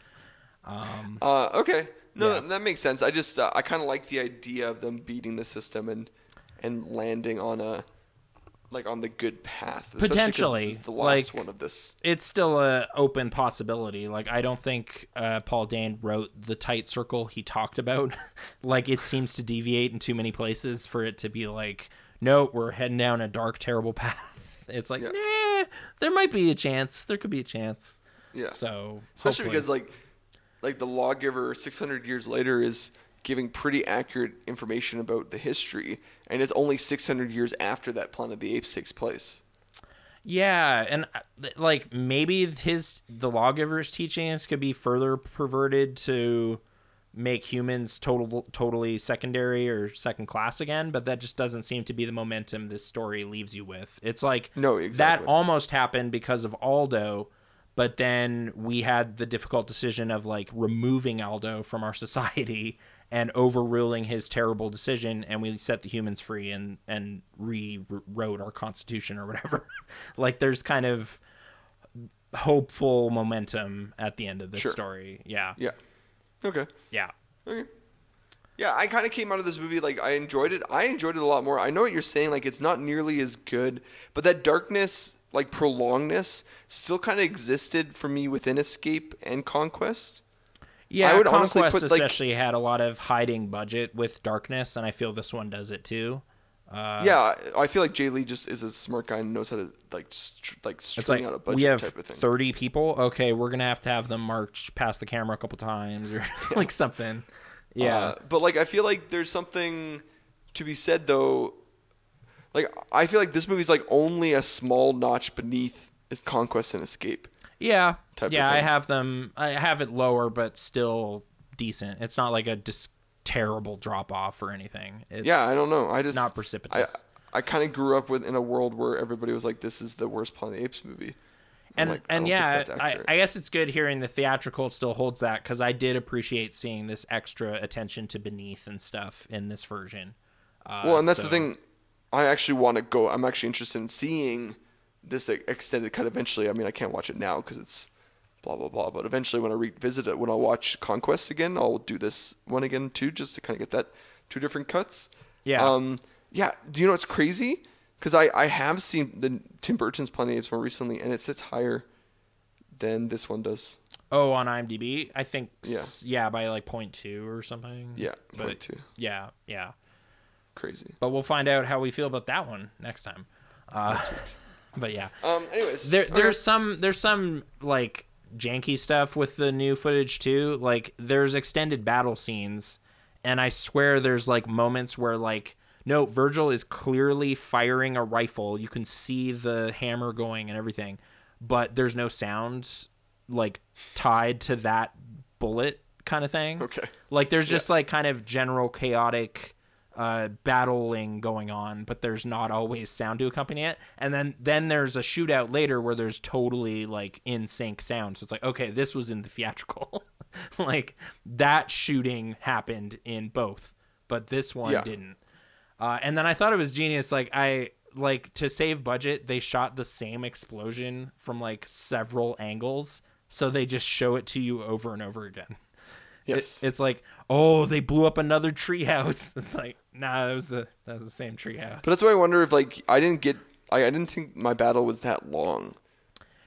Um, Uh, okay, no, Yeah. that, that makes sense. I just uh, I kind of like the idea of them beating the system and and landing on a like on the good path. Potentially, the last like- one of this. it's still a open possibility. Like I don't think uh, Paul Dehn wrote the tight circle he talked about. like it seems to deviate in too many places for it to be like, no, we're heading down a dark, terrible path. It's like, Yeah. nah, there might be a chance. There could be a chance. Yeah, So especially hopefully- because like like the lawgiver 600 years later is giving pretty accurate information about the history, and it's only 600 years after that Planet of the Apes takes place. Yeah, and uh, like maybe his the lawgiver's teachings could be further perverted to make humans total totally secondary or second class again, but that just doesn't seem to be the momentum this story leaves you with. It's like No, exactly. that almost happened because of Aldo, but then we had the difficult decision of like removing Aldo from our society and overruling his terrible decision and we set the humans free and and rewrote our constitution or whatever. like there's kind of hopeful momentum at the end of this Sure. story. Yeah. Yeah. Okay. Yeah. Okay. Yeah, I kind of came out of this movie like I enjoyed it. I enjoyed it a lot more. I know what you're saying, like it's not nearly as good, but that darkness, like prolongedness, still kind of existed for me within Escape and Conquest. Yeah, I would honestly Conquest put, like- especially had a lot of hiding budget with darkness, and I feel this one does it too. Uh, yeah, I feel like J. Lee just is a smart guy and knows how to like str- like string like out a budget we have type of thing. 30 people. Okay, we're gonna have to have them march past the camera a couple times or like something. Yeah, Uh, but like I feel like there's something to be said though. Like I feel like this movie's like only a small notch beneath Conquest and Escape. yeah, type of yeah. I have them. I have it lower, but still decent. It's not like a dis- terrible drop off or anything. It's yeah, I don't know. I just not I, precipitous. I kind of grew up with in a world where everybody was like, "This is the worst Planet of the Apes movie." And like, and don't yeah, I. I guess it's good hearing the theatrical still holds that because I did appreciate seeing this extra attention to beneath and stuff in this version. Uh, well, and that's so- the thing. I actually want to go. I'm actually interested in seeing this extended cut eventually. I mean, I can't watch it now because it's blah blah blah. But eventually, when I revisit it, when I watch Conquest again, I'll do this one again too, just to kind of get that two different cuts. Yeah. Um. Yeah. Do you know what's crazy? Because I I have seen the Tim Burton's Planet of Apes more recently, and it sits higher than this one does. Oh, on IMDb, I think Yeah. yeah by like point two or something. Yeah, but point two. Yeah, yeah. Crazy. But we'll find out how we feel about that one next time. Uh, but yeah, Um. Anyways, there okay. there's some there's some like janky stuff with the new footage too. Like there's extended battle scenes, and I swear there's like moments where like no Virgil is clearly firing a rifle. You can see the hammer going and everything, but there's no sound like tied to that bullet kind of thing. Okay. Like there's just like kind of general chaotic uh, battling going on, but there's not always sound to accompany it. And then then there's a shootout later where there's totally like in sync sound. So it's like okay, this was in the theatrical. like that shooting happened in both, but this one Yeah. didn't. Uh, and then I thought it was genius. Like I like to save budget, they shot the same explosion from like several angles, so they just show it to you over and over again. It- Yes. it's like, oh, they blew up another treehouse. It's like, nah, that was the that was the same treehouse. But that's why I wonder if like I didn't get I, I didn't think my battle was that long.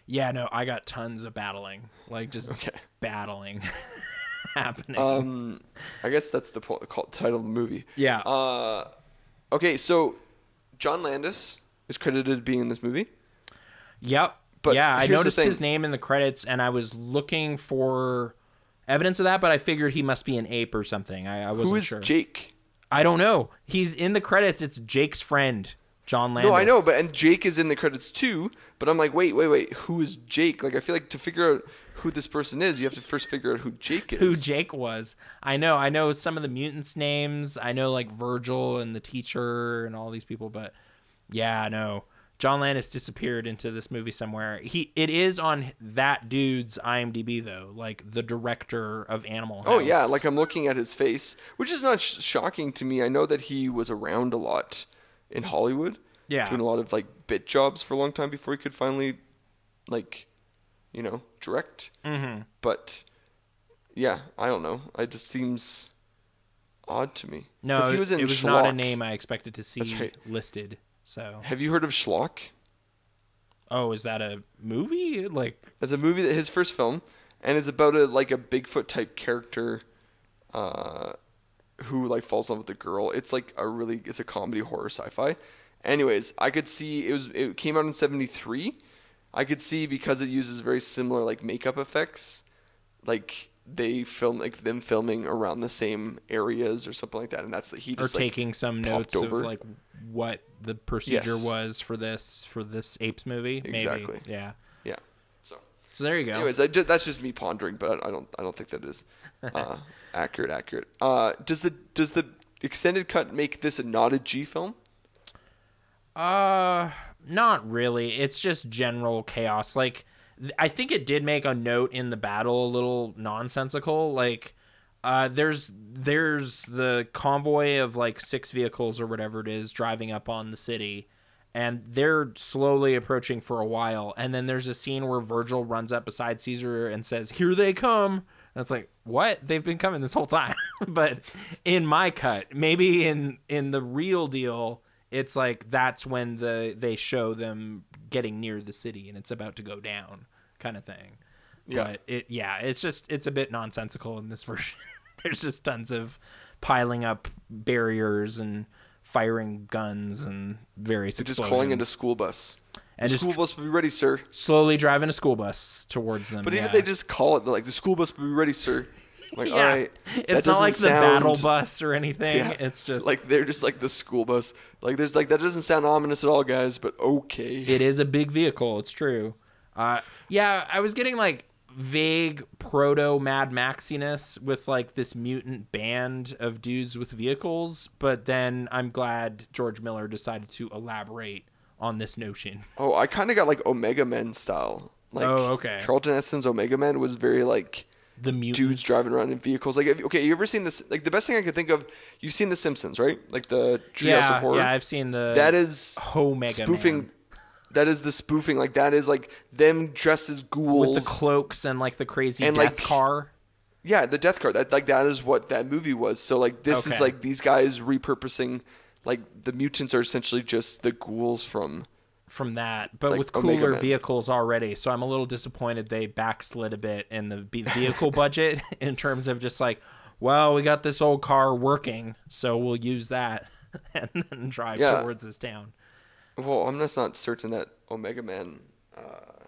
yeah, no, I got tons of battling, like just Okay. battling happening. Um, I guess that's the po- title of the movie. yeah, Uh, okay, so John Landis is credited being in this movie. Yep. But yeah, I noticed his name in the credits, and I was looking for evidence of that, but I figured he must be an ape or something. I, I wasn't Who is sure. Jake? I don't know. He's in the credits. It's Jake's friend, John Landis. No, I know, but and Jake is in the credits too. But I'm like, wait, wait, wait. Who is Jake? Like, I feel like to figure out who this person is, you have to first figure out who Jake is. who Jake was. I know. I know some of the mutants' names. I know like Virgil and the teacher and all these people, but yeah, I know. John Landis disappeared into this movie somewhere. He it is on that dude's IMDb though, like the director of Animal House. Oh yeah, like I'm looking at his face, which is not sh- shocking to me. I know that he was around a lot in Hollywood, Yeah. doing a lot of like bit jobs for a long time before he could finally, like, you know, direct. hmm But yeah, I don't know. It just seems odd to me. No, he was in it was not a name I expected to see right. listed. So, Have you heard of Schlock? oh, is that a movie? Like, It's a movie that his first film, and it's about a like a Bigfoot type character, uh, who like falls in love with a girl. It's like a really it's a comedy horror sci-fi. Anyways, I could see it was it came out in '73. I could see because it uses very similar like makeup effects, like they film like them filming around the same areas or something like that, and that's that he or just like, taking some notes over. of like what the procedure Yes. was for this for this apes movie. Maybe. Exactly. Yeah. yeah. So So there you go. Anyways, I ju- that's just me pondering, but I, don't I don't think that is uh, accurate. Accurate. Uh, does the does the extended cut make this a not a G film? Uh, not really. It's just general chaos. Like, I think it did make a note in the battle a little nonsensical. Like, uh, there's there's the convoy of like six vehicles or whatever it is driving up on the city, and they're slowly approaching for a while. And then there's a scene where Virgil runs up beside Caesar and says, "Here they come." And it's like, what? They've been coming this whole time. but in my cut, maybe in in the real deal, it's like that's when the they show them getting near the city and it's about to go down, kind of thing. Yeah. But it yeah, it's just it's a bit nonsensical in this version. There's just tons of piling up barriers and firing guns and various Just explosions. calling into school bus. And the school bus will be ready, sir. slowly driving a school bus towards them. But yeah. even they just call it like the school bus will be ready, sir. Like, yeah, all right, it's not like the battle bus or anything. Yeah. It's just like they're just like the school bus. Like there's like that doesn't sound ominous at all, guys. But okay. it is a big vehicle. It's true. Uh, yeah, I was getting like vague proto Mad Maxiness with like this mutant band of dudes with vehicles, but then I'm glad George Miller decided to elaborate on this notion. Oh, I kind of got like Omega Men style. Like, Oh, okay. Charlton Heston's Omega Men was very like The mutants dudes driving around in vehicles. Like, have, okay, you ever seen this? Like, the best thing I could think of, you've seen The Simpsons, right? Like the Treehouse Yeah, Horror. yeah, I've seen the that is Omega spoofing. Man. That is the spoofing. Like that is like them dressed as ghouls with the cloaks and like the crazy And, death like, car. Yeah, the Death Card. That like that is what that movie was. So like this is like these guys repurposing. Like the mutants are essentially just the ghouls from. From that, but Like with cooler vehicles already. So I'm a little disappointed they backslid a bit in the vehicle budget in terms of just like, well, we got this old car working, so we'll use that and then drive Yeah. towards this town. Well, I'm just not certain that Omega Man. Uh,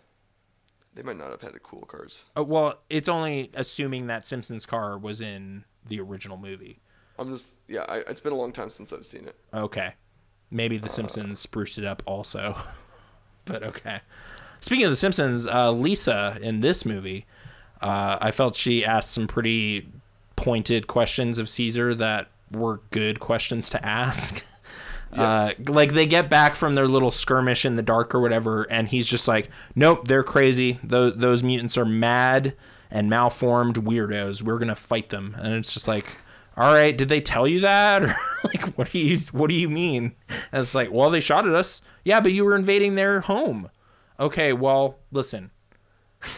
they might not have had the cool cars. Uh, well, it's only assuming that Simpsons car was in the original movie. I'm just yeah. I, it's been a long time since I've seen it. Okay. Maybe The Simpsons spruced it up also. but okay. Speaking of The Simpsons, uh, Lisa in this movie, uh, I felt she asked some pretty pointed questions of Caesar that were good questions to ask. Uh, like they get back from their little skirmish in the dark or whatever, and he's just like, "Nope, they're crazy. Those those mutants are mad and malformed weirdos. We're gonna fight them." And it's just like, "All right, did they tell you that, or like, what do you what do you mean?" And it's like, "Well, they shot at us. Yeah, but you were invading their home." Okay, well, listen,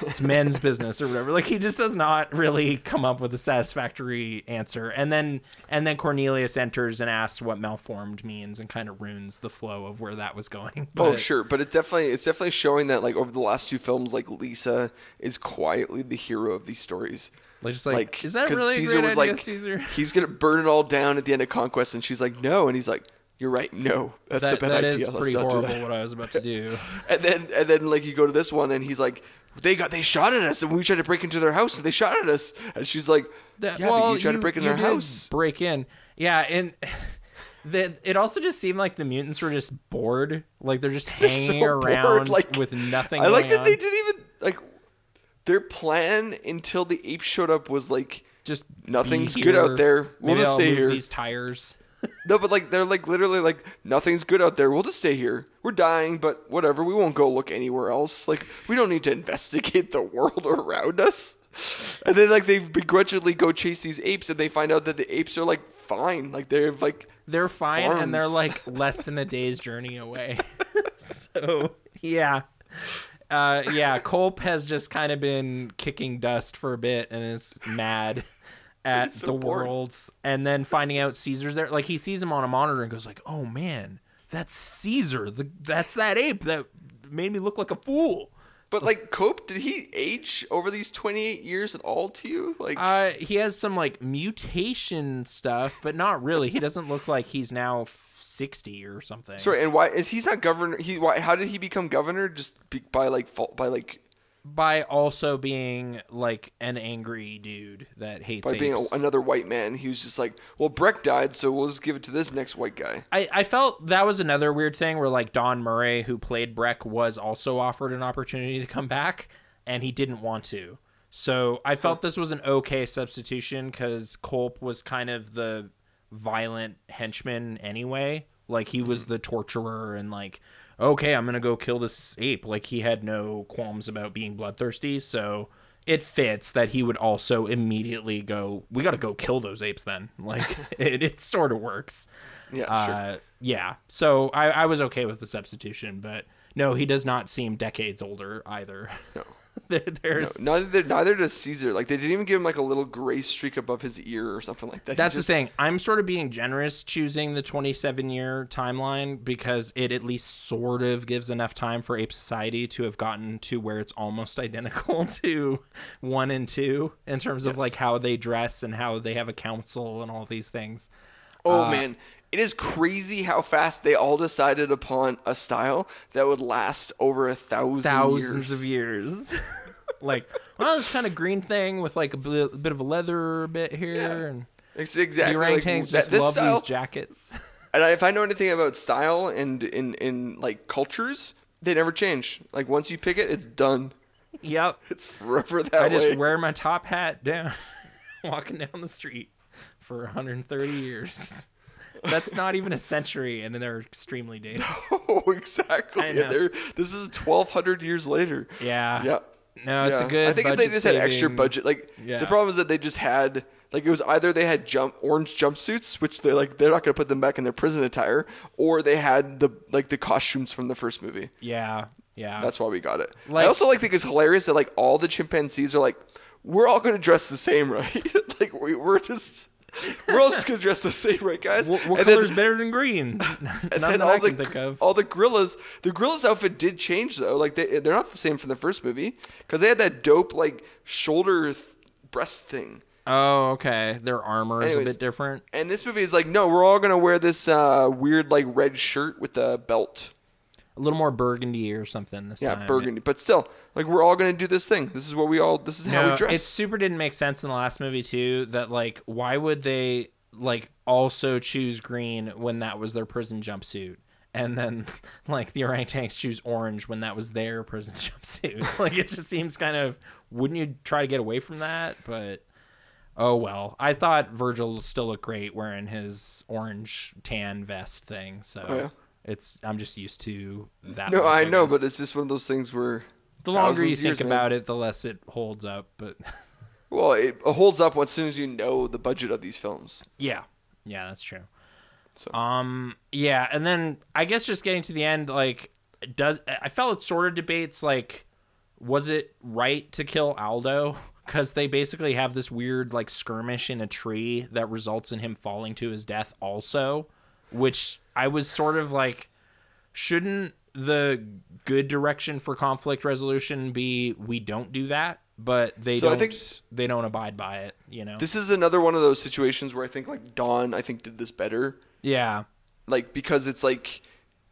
it's men's business or whatever. Like he just does not really come up with a satisfactory answer. And then and then Cornelius enters and asks what malformed means and kind of ruins the flow of where that was going. oh sure, but it's definitely it's definitely showing that like over the last two films, like Lisa is quietly the hero of these stories. Like, just like, Like, is that really Caesar was idea, like, Caesar? he's gonna burn it all down at the end of Conquest, and she's like, no, and he's like, you're right, no, that's That, the bad that idea. is Let's pretty horrible what I was about to do. And then and then like you go to this one, and he's like, they got they shot at us, and we tried to break into their house, and they shot at us, and she's like, That- yeah, but you tried to break into their house. Break in. Yeah, and the, it also just seemed like the mutants were just bored. Like they're just They're hanging so bored, around like- with nothing. I like that they didn't even like their plan until the apes showed up was like just Nothing's good out there. We'll Maybe just I'll stay move here. These tires. no, but like they're like literally like nothing's good out there. We'll just stay here. We're dying, but whatever. We won't go look anywhere else. Like we don't need to investigate the world around us. And then like they begrudgingly go chase these apes, and they find out that the apes are like fine. Like they're like They're fine, and they're like less than a day's journey away. so yeah, uh, yeah. Kolp has just kind of been kicking dust for a bit and is mad at so the bored. world, and then finding out Caesar's there. Like he sees him on a monitor and goes like, "Oh man, that's Caesar. The, that's that ape that made me look like a fool." But like Kolp, did he age over these twenty eight years at all to you? Like Uh, he has some like mutation stuff, but not really. He doesn't look like he's now f- sixty or something. sorry, and why is he's not governor? He why? How did he become governor? Just be, by like fault by like by also being like an angry dude that hates by being a, another white man. He was just like, well, Breck died, so we'll just give it to this next white guy. I, I felt that was another weird thing where like Don Murray, who played Breck, was also offered an opportunity to come back, and he didn't want to. So I felt this was an okay substitution because Kolp was kind of the violent henchman anyway. Like he was the torturer and like, okay, I'm gonna go kill this ape. Like he had no qualms about being bloodthirsty. So it fits that he would also immediately go, we got to go kill those apes then. Like it, it sort of works. Yeah, sure. Uh, yeah. So I, I was okay with the substitution, but no, he does not seem decades older either. No. there, No, there's neither neither does Caesar. Like they didn't even give him like a little gray streak above his ear or something like that. That's just- the thing. I'm sort of being generous choosing the 27 year timeline because it at least sort of gives enough time for Ape Society to have gotten to where it's almost identical to one and two in terms of like how they dress and how they have a council and all these things. Oh Uh, man, it is crazy how fast they all decided upon a style that would last over a thousand thousands years. of years. like, well, this kind of green thing with like a bl- bit of a leather bit here, Yeah. and It's the exactly like orangutans that, just this love style. these jackets. And I, if I know anything about style and in in like cultures, they never change. Like once you pick it, it's done. Yep. It's forever that I way. just wear my top hat down, walking down the street for 130 years. That's not even a century, and they're extremely dated. oh, exactly. I know. they're, this is 1,200 years later. Yeah. Yeah. No, it's yeah. a good. I think if they just had extra budget, like Yeah. the problem is that they just had like it was either they had jump orange jumpsuits, which they're like they're not gonna put them back in their prison attire, or they had the like the costumes from the first movie. Yeah, yeah. That's why we got it. Like- I also like think it's hilarious that like all the chimpanzees are like we're all gonna dress the same, right? like we, we're just we're all just gonna dress the same, right, guys? what, what And then- color's better than green? And that then I all the can think of. all the gorillas, the gorillas outfit did change though. Like they they're not the same from the first movie because they had that dope like shoulder th- breast thing. Oh, okay. Their armor is a bit different. And this movie is like, no, we're all gonna wear this uh, weird like red shirt with a belt. A little more burgundy or something this Yeah, time. burgundy. But still, like we're all gonna do this thing. This is what we all. This is how we dress. it super didn't make sense in the last movie too. That like, why would they like also choose green when that was their prison jumpsuit, and then like the orangutans choose orange when that was their prison jumpsuit? like, it just seems kind of. Wouldn't you try to get away from that? But oh well. I thought Virgil still looked great wearing his orange tan vest thing. So. Oh, yeah. It's I'm just used to that. no, I know, but it's just one of those things where the longer you of years, think man. about it, the less it holds up. But well, it holds up as soon as you know the budget of these films. Yeah. Yeah, that's true. So. Um yeah, and then I guess just getting to the end like does I felt it sort of debates like was it right to kill Aldo cuz they basically have this weird like skirmish in a tree that results in him falling to his death also, which I was sort of like shouldn't the good direction for conflict resolution be we don't do that? But they So I don't think- they don't abide by it, you know. This is another one of those situations where I think like Dawn, I think did this better. yeah. like because it's like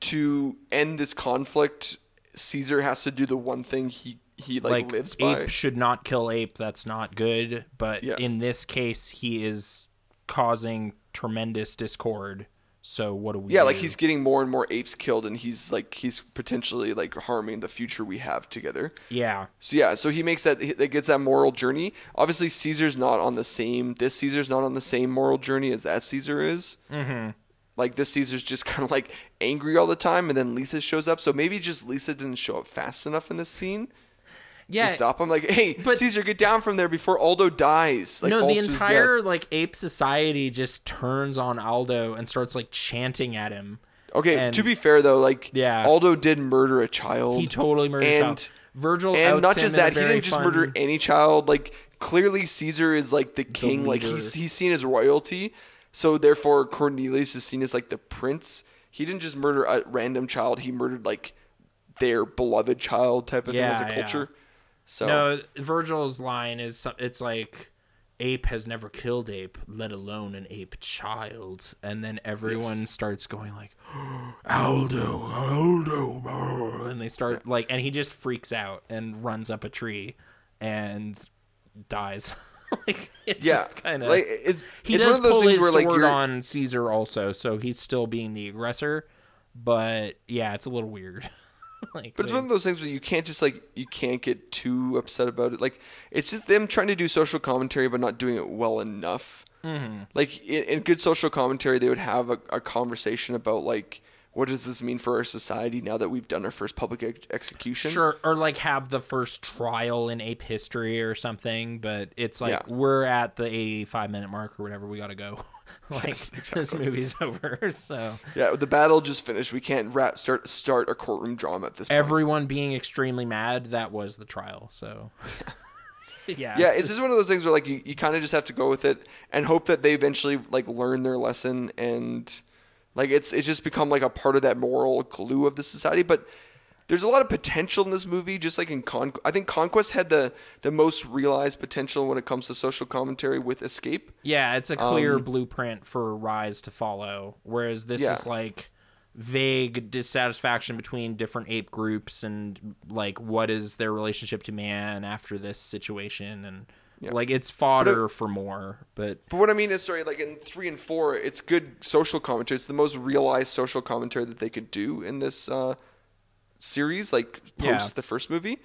to end this conflict caesar has to do the one thing he he like, like lives by. ape should not kill ape that's not good but Yeah. in this case he is causing tremendous discord so what do we yeah do? like he's getting more and more apes killed and he's like he's potentially like harming the future we have together. Yeah. So yeah so he makes that that gets that moral journey. Obviously caesar's not on the same this caesar's not on the same moral journey as that caesar is. Mm-hmm. like this caesar's just kind of like angry all the time and then lisa shows up. So maybe just lisa didn't show up fast enough in this scene yeah to stop him. Like, hey, but- Caesar, get down from there before Aldo dies. Like, no the entire death. like ape society just turns on aldo and starts like chanting at him Okay, and- to be fair though, like, Yeah. Aldo did murder a child. he totally murdered a and, child virgil and not just that, he didn't just fun- murder any child. Like, clearly Caesar is like the king. like, he's he's seen as royalty. So therefore, Cornelius is seen as like the prince. He didn't just murder a random child. He murdered like their beloved child type of thing as a culture. yeah. So No, Virgil's line is it's like ape has never killed ape, let alone an ape child. And then everyone starts going like Aldo, Aldo, brr," and they start like and he just freaks out and runs up a tree and dies. like it's yeah, kind of like it's, he it's does one of those pull things his where like sword you're on Caesar also, so he's still being the aggressor. But yeah, it's a little weird. like, But it's one of those things where you can't just like you can't get too upset about it. Like it's just them trying to do social commentary but not doing it well enough. Mm-hmm. Like in, in good social commentary, they would have a, a conversation about like what does this mean for our society now that we've done our first public ex- execution. Sure, or like have the first trial in ape history or something, but it's like Yeah. we're at the 85 minute mark or whatever. We got to go. like Yes, this movie's over. So Yeah, the battle just finished. We can't wrap, start start a courtroom drama at this point. everyone being extremely mad, that was the trial. So yeah, yeah, it's just one of those things where like you, you kind of just have to go with it and hope that they eventually like learn their lesson and like it's it's just become like a part of that moral glue of the society. But there's a lot of potential in this movie, just like in Con. I think Conquest had the the most realized potential when it comes to social commentary with Escape. yeah, it's a clear Um, blueprint for Rise to follow, whereas this Yeah. is like vague dissatisfaction between different ape groups and like what is their relationship to man after this situation and Yeah. like it's fodder for more but But what I mean is, sorry, like in three and four, it's good social commentary. It's the most realized social commentary that they could do in this uh, series, like post Yeah. the first movie.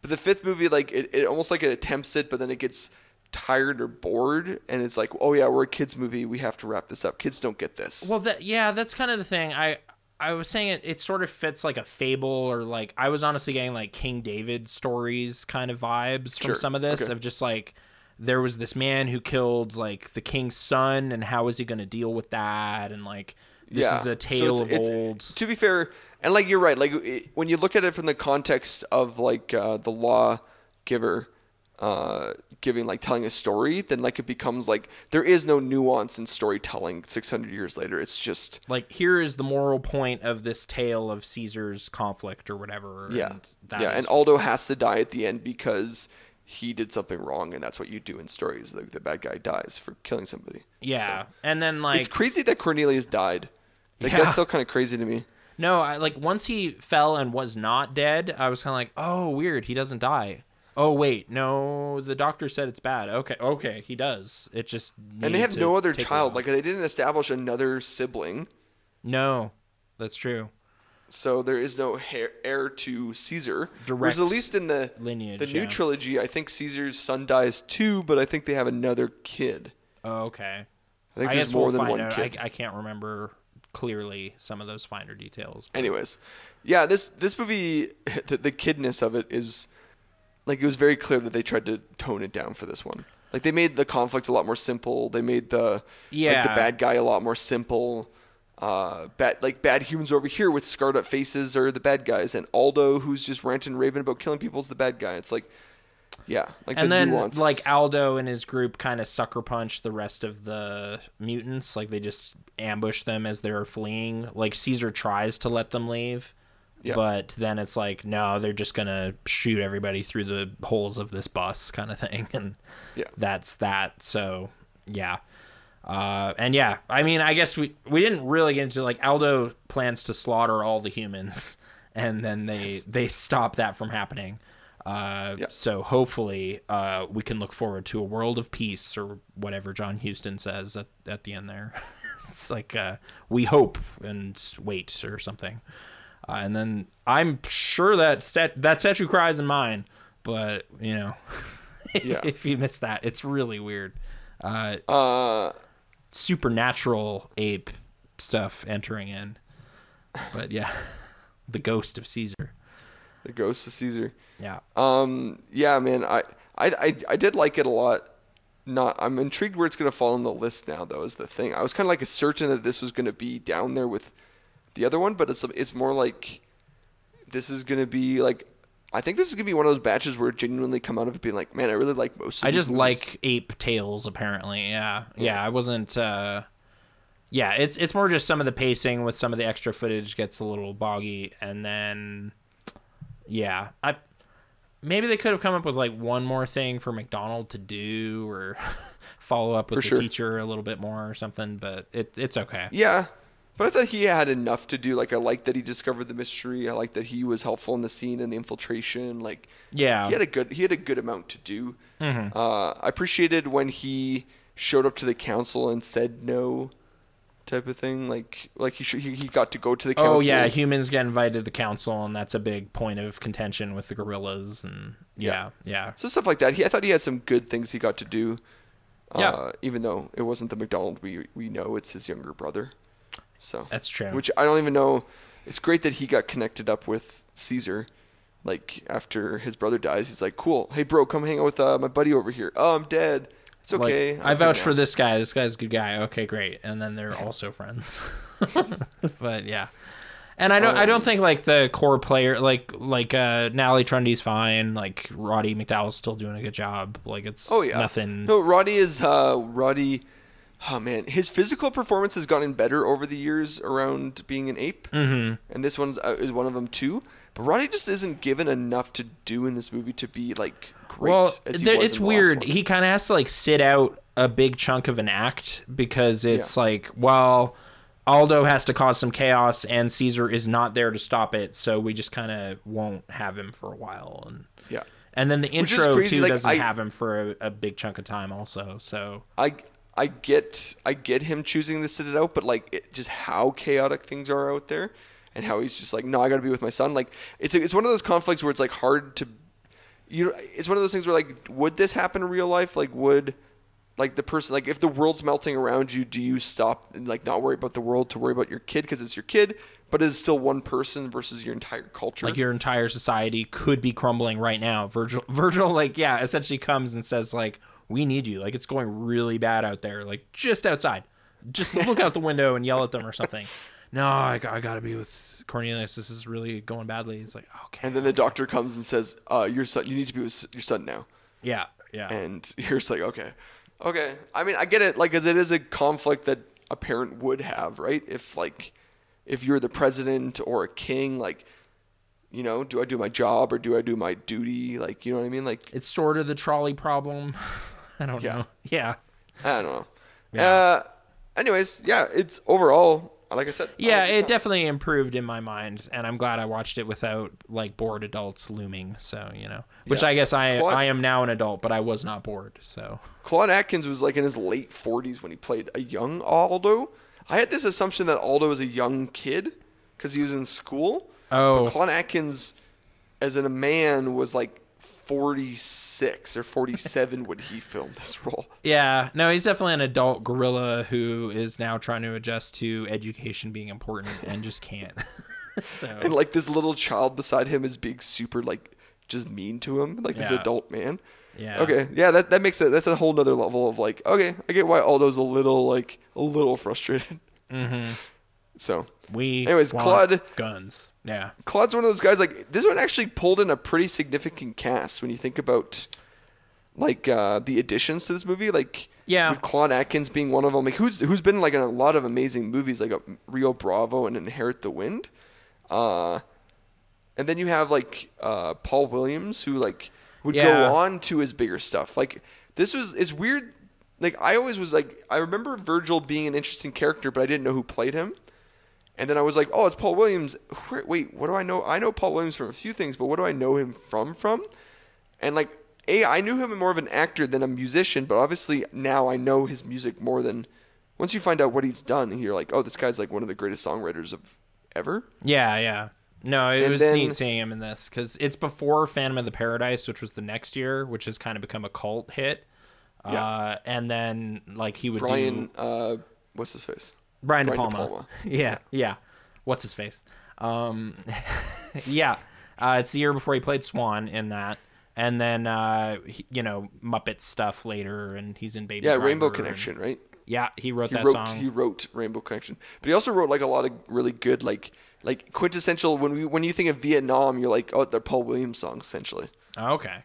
But the fifth movie, like it, it almost like it attempts it, but then it gets tired or bored, and it's like, oh yeah, we're a kids movie. We have to wrap this up. Kids don't get this. Well, that yeah, that's kind of the thing. I I was saying it. It sort of fits like a fable, or like I was honestly getting like King David stories kind of vibes from Sure, some of this okay. of just like there was this man who killed like the king's son, and how is he going to deal with that? And like this yeah. is a So tale it's- of it's- old. To be fair, and like you're right, like it, when you look at it from the context of like uh, the law giver uh, giving like telling a story, then like it becomes like there is no nuance in storytelling 600 years later. It's just like here is the moral point of this tale of Caesar's conflict or whatever. yeah, and that yeah. is- And Aldo has to die at the end because he did something wrong, and that's what you do in stories. Like the bad guy dies for killing somebody. yeah, So- and then like it's crazy that Cornelius died. Like Yeah. that's still kind of crazy to me. No, I like once he fell and was not dead, I was kind of like, "Oh, weird, he doesn't die." Oh, wait, no, the doctor said it's bad. Okay, okay, he does. It just And they have no other child. Like they didn't establish another sibling. no, that's true. So there is no heir, heir to Caesar. Whereas Direct at least in the lineage, the new yeah. trilogy, I think Caesar's son dies too, but I think they have another kid. Oh, okay. I think I there's guess more we'll than one out. kid. I, I can't remember clearly some of those finer details. Anyways, yeah, this this movie, the, the kidness of it is like it was very clear that they tried to tone it down for this one. Like they made the conflict a lot more simple. They made the yeah like the bad guy a lot more simple. Uh, bad like bad humans over here with scarred up faces are the bad guys, and Aldo, who's just ranting and raving about killing people, is the bad guy. It's like, yeah, like and the then nuance. like Aldo and his group kind of sucker punch the rest of the mutants like they just ambush them as they're fleeing like Caesar tries to let them leave Yeah. but then it's like no they're just gonna shoot everybody through the holes of this bus kind of thing and Yeah. that's that so yeah uh, and yeah I mean I guess we we didn't really get into like Aldo plans to slaughter all the humans and then they they stop that from happening uh, Yeah. so hopefully, uh, we can look forward to a world of peace or whatever John Huston says at, at the end there. it's like uh, we hope and wait or something. Uh, and then I'm sure that stat- that statue cries in mine, but you know, Yeah. if you miss that, it's really weird. Uh, uh, supernatural ape stuff entering in, but yeah, the ghost of Caesar. The ghost of Caesar. Yeah. Um, yeah, man, I, I, I, I did like it a lot. Not, I'm intrigued where it's gonna fall on the list now, though. Is the thing. I was kind of like certain that this was gonna be down there with the other one, but it's it's more like this is gonna be like. I think this is gonna be one of those batches where it genuinely come out of it being like, man, I really like most. of I just movies." like ape tails apparently. Yeah. Yeah, I wasn't uh yeah, it's it's more just some of the pacing with some of the extra footage gets a little boggy and then yeah, I maybe they could have come up with like one more thing for McDonald to do or follow up with For the sure. teacher a little bit more or something, but it it's okay. Yeah, but I thought he had enough to do. Like, I like that he discovered the mystery. I like that he was helpful in the scene and the infiltration. Like, Yeah. he had a good he had a good amount to do. Mhm. Uh, I appreciated when he showed up to the council and said no, type of thing. Like, like he sh- he, he got to go to the council. Oh yeah, humans get invited to the council and that's a big point of contention with the gorillas and yeah, yeah. So stuff like that. He, I thought he had some good things he got to do. Yeah. Uh, even though it wasn't the McDonald we we know, it's his younger brother. So That's true. Which I don't even know. It's great that he got connected up with Caesar. Like after his brother dies, he's like, "Cool, hey bro, come hang out with uh, my buddy over here." Oh, I'm dead. It's okay. I I'm vouch for this guy. This guy's a good guy. Okay, great. And then they're also friends. but yeah. And I don't I Um, don't think like the core player like like uh Natalie Trundy's fine, like Roddy McDowall's still doing a good job. Like it's Oh yeah. nothing No, Roddy is uh Roddy. Oh man, his physical performance has gotten better over the years around being an ape, Mhm. and this one uh, is one of them too. But Roddy just isn't given enough to do in this movie to be like great. Well, as he there, it's in the last weird. He kind of has to like sit out a big chunk of an act because it's like, well, Aldo has to cause some chaos and Caesar is not there to stop it, so we just kind of won't have him for a while and yeah. And then the intro too like, doesn't I- have him for a, a big chunk of time, also. So I I get I get him choosing to sit it out, but like it, just how chaotic things are out there, and how he's just like, no, I got to be with my son. Like it's it's one of those conflicts where it's like hard to you know, it's one of those things where like, would this happen in real life? Like, would like the person like if the world's melting around you, do you stop and like not worry about the world to worry about your kid because it's your kid, but it's still one person versus your entire culture? like your entire society could be crumbling right now. Virgil, Virgil, like yeah, essentially comes and says like, "We need you. Like it's going really bad out there. Like just outside. Just look out the window and yell at them or something." No, I, got- I gotta be with Cornelius. This is really going badly. It's like okay, and then the doctor comes and says, uh, "Your son, you need to be with your son now." yeah, yeah, and you're just like, okay, okay. I mean, I get it, like, because it is a conflict that a parent would have, right? If like, if you're the president or a king, like, you know, do I do my job or do I do my duty? Like, you know what I mean? Like, it's sort of the trolley problem. I don't Yeah. know. Yeah, I don't know. Yeah. Uh, anyways, yeah, it's overall, like I said, yeah, it definitely improved in my mind, and I'm glad I watched it without like bored adults looming. So you know, which Yeah. I guess I Claude- I am now an adult, but I was not bored. So Claude Akins was like in his late 40s when he played a young Aldo. I had this assumption that Aldo was a young kid because he was in school. oh But Claude Akins, as in a man, was like 46 or 47 when he filmed this role. Yeah, no, he's definitely an adult gorilla who is now trying to adjust to education being important and just can't. so And like this little child beside him is being super like just mean to him, like this adult man. yeah, Okay, yeah, that that makes it. That's a whole nother level of like, okay, I get why Aldo's a little like a little frustrated. Mm-hmm. So We Anyways, want Claude- guns. Yeah, Claude's one of those guys. Like this one actually pulled in a pretty significant cast when you think about like uh, the additions to this movie. Like Yeah. with Claude Akins being one of them. Like who's who's been like in a lot of amazing movies like uh, Rio Bravo and Inherit the Wind. Uh, and then you have like uh, Paul Williams who like would Yeah. go on to his bigger stuff. Like this was it's weird. Like I always was like I remember Virgil being an interesting character, but I didn't know who played him. And then I was like, oh, it's Paul Williams. Where, wait, what do I know? I know Paul Williams from a few things, but what do I know him from? From, and like, a, I knew him more of an actor than a musician, but obviously now I know his music more than. Once you find out what he's done, you're like, oh, this guy's like one of the greatest songwriters of ever. yeah, yeah. No, it And was then- neat seeing him in this because it's before Phantom of the Paradise, which was the next year, which has kind of become a cult hit. Yeah. Uh, and then like he would Brian, do uh, what's his face? Brian, De Brian De Palma. Palma. yeah, yeah. What's his face? Um, yeah. Uh, it's the year before he played Swan in that, and then uh, he, you know Muppet stuff later, and he's in Baby. Yeah, Driver Rainbow and- Connection, right? yeah, he wrote He that wrote song. he wrote Rainbow Connection, but he also wrote like a lot of really good like like quintessential. When we when you think of Vietnam, you're like, oh, they're Paul Williams songs essentially, Oh, okay.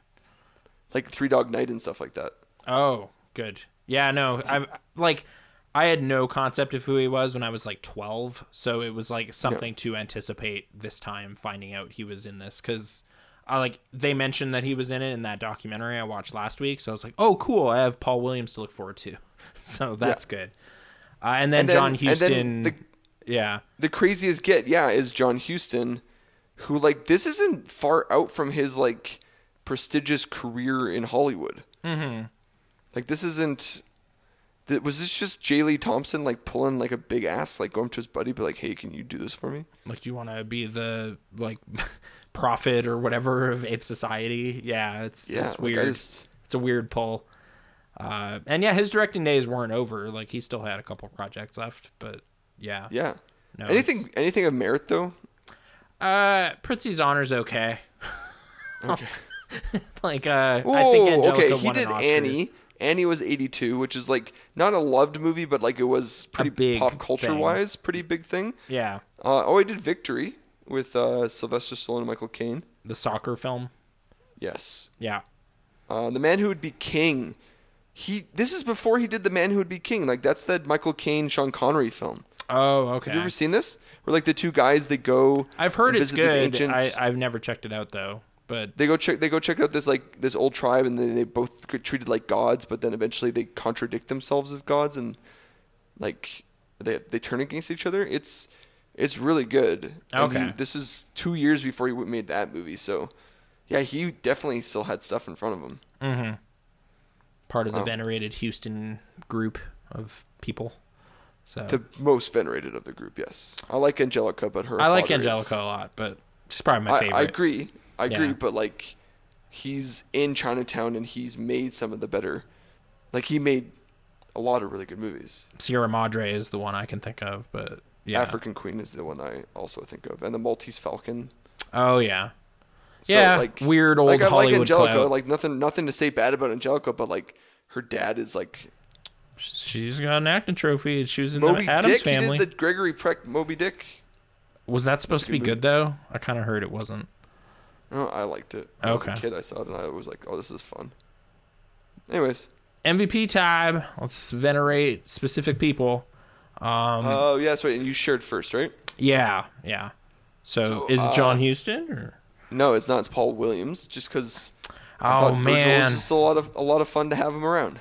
like Three Dog Night and stuff like that. Oh, good. Yeah, no, I'm like. I had no concept of who he was when I was like 12, so it was like something to anticipate this time finding out he was in this cuz I like they mentioned that he was in it in that documentary I watched last week, so I was like, "Oh, cool. I have Paul Williams to look forward to." So that's good. Uh, and then And then- John then the- Yeah. the craziest get, yeah, is John Huston who like this isn't far out from his like prestigious career in Hollywood. Mm-hmm. Like this isn't. Th- Was this just J. Lee Thompson like pulling like a big ass, like going to his buddy, be like, "Hey, can you do this for me?" Like do you want to be the like prophet or whatever of Ape Society? Yeah, it's Yeah, it's like, weird. just- it's a weird pull. Uh, and yeah, his directing days weren't over. Like he still had a couple projects left, but yeah. yeah. No, anything, anything of merit though. Uh, Prizzi's honor's okay. Okay. like uh, Oh, I think Angelica okay. He did an. Annie. Annie was 82, which is like not a loved movie, but like it was pretty big pop culture thing. wise, pretty big thing. Yeah, Uh, oh, he did Victory with uh, Sylvester Stallone and Michael Caine. the soccer film. Yes. Yeah. Uh, the Man Who Would Be King. He. This is before he did The Man Who Would Be King. Like that's that Michael Caine Sean Connery film. Oh, okay. Have you ever seen this? Where like the two guys they go. I've heard it's good. ancient- I I've never checked it out though. But they go check they go check out this like this old tribe and then they both get treated like gods but then eventually they contradict themselves as gods and like they they turn against each other it's it's really good Okay. this is two years before he made that movie so yeah he definitely still had stuff in front of him mm-hmm. part of the Wow. venerated Huston group of people. So the most venerated of the group yes i like angelica but her I like Angelica is- a lot, but she's probably my I, favorite. I agree i agree Yeah. but like he's in Chinatown and he's made some of the better, like he made a lot of really good movies. Sierra Madre is the one I can think of, but yeah. African Queen is the one I also think of, and the Maltese Falcon. Oh yeah. yeah, Like weird old like I like Angelica. clout. Like nothing, nothing to say bad about Angelica, but like her dad is like She's got an acting trophy. And she was in Moby the Adams Dick. family. He did the Gregory Peck Moby Dick. Was that supposed to be good good though? I kind of heard it wasn't. Oh, I liked it. When I was Okay. a kid, I saw it and I was like, "Oh, this is fun." Anyways, MVP time. Let's venerate specific people. Um, oh yeah, that's right. And you shared first, right? yeah, yeah. So, So, is it uh, John Huston or? No, it's not. It's Paul Williams. Just because Oh man, was just a lot of a lot of fun to have him around.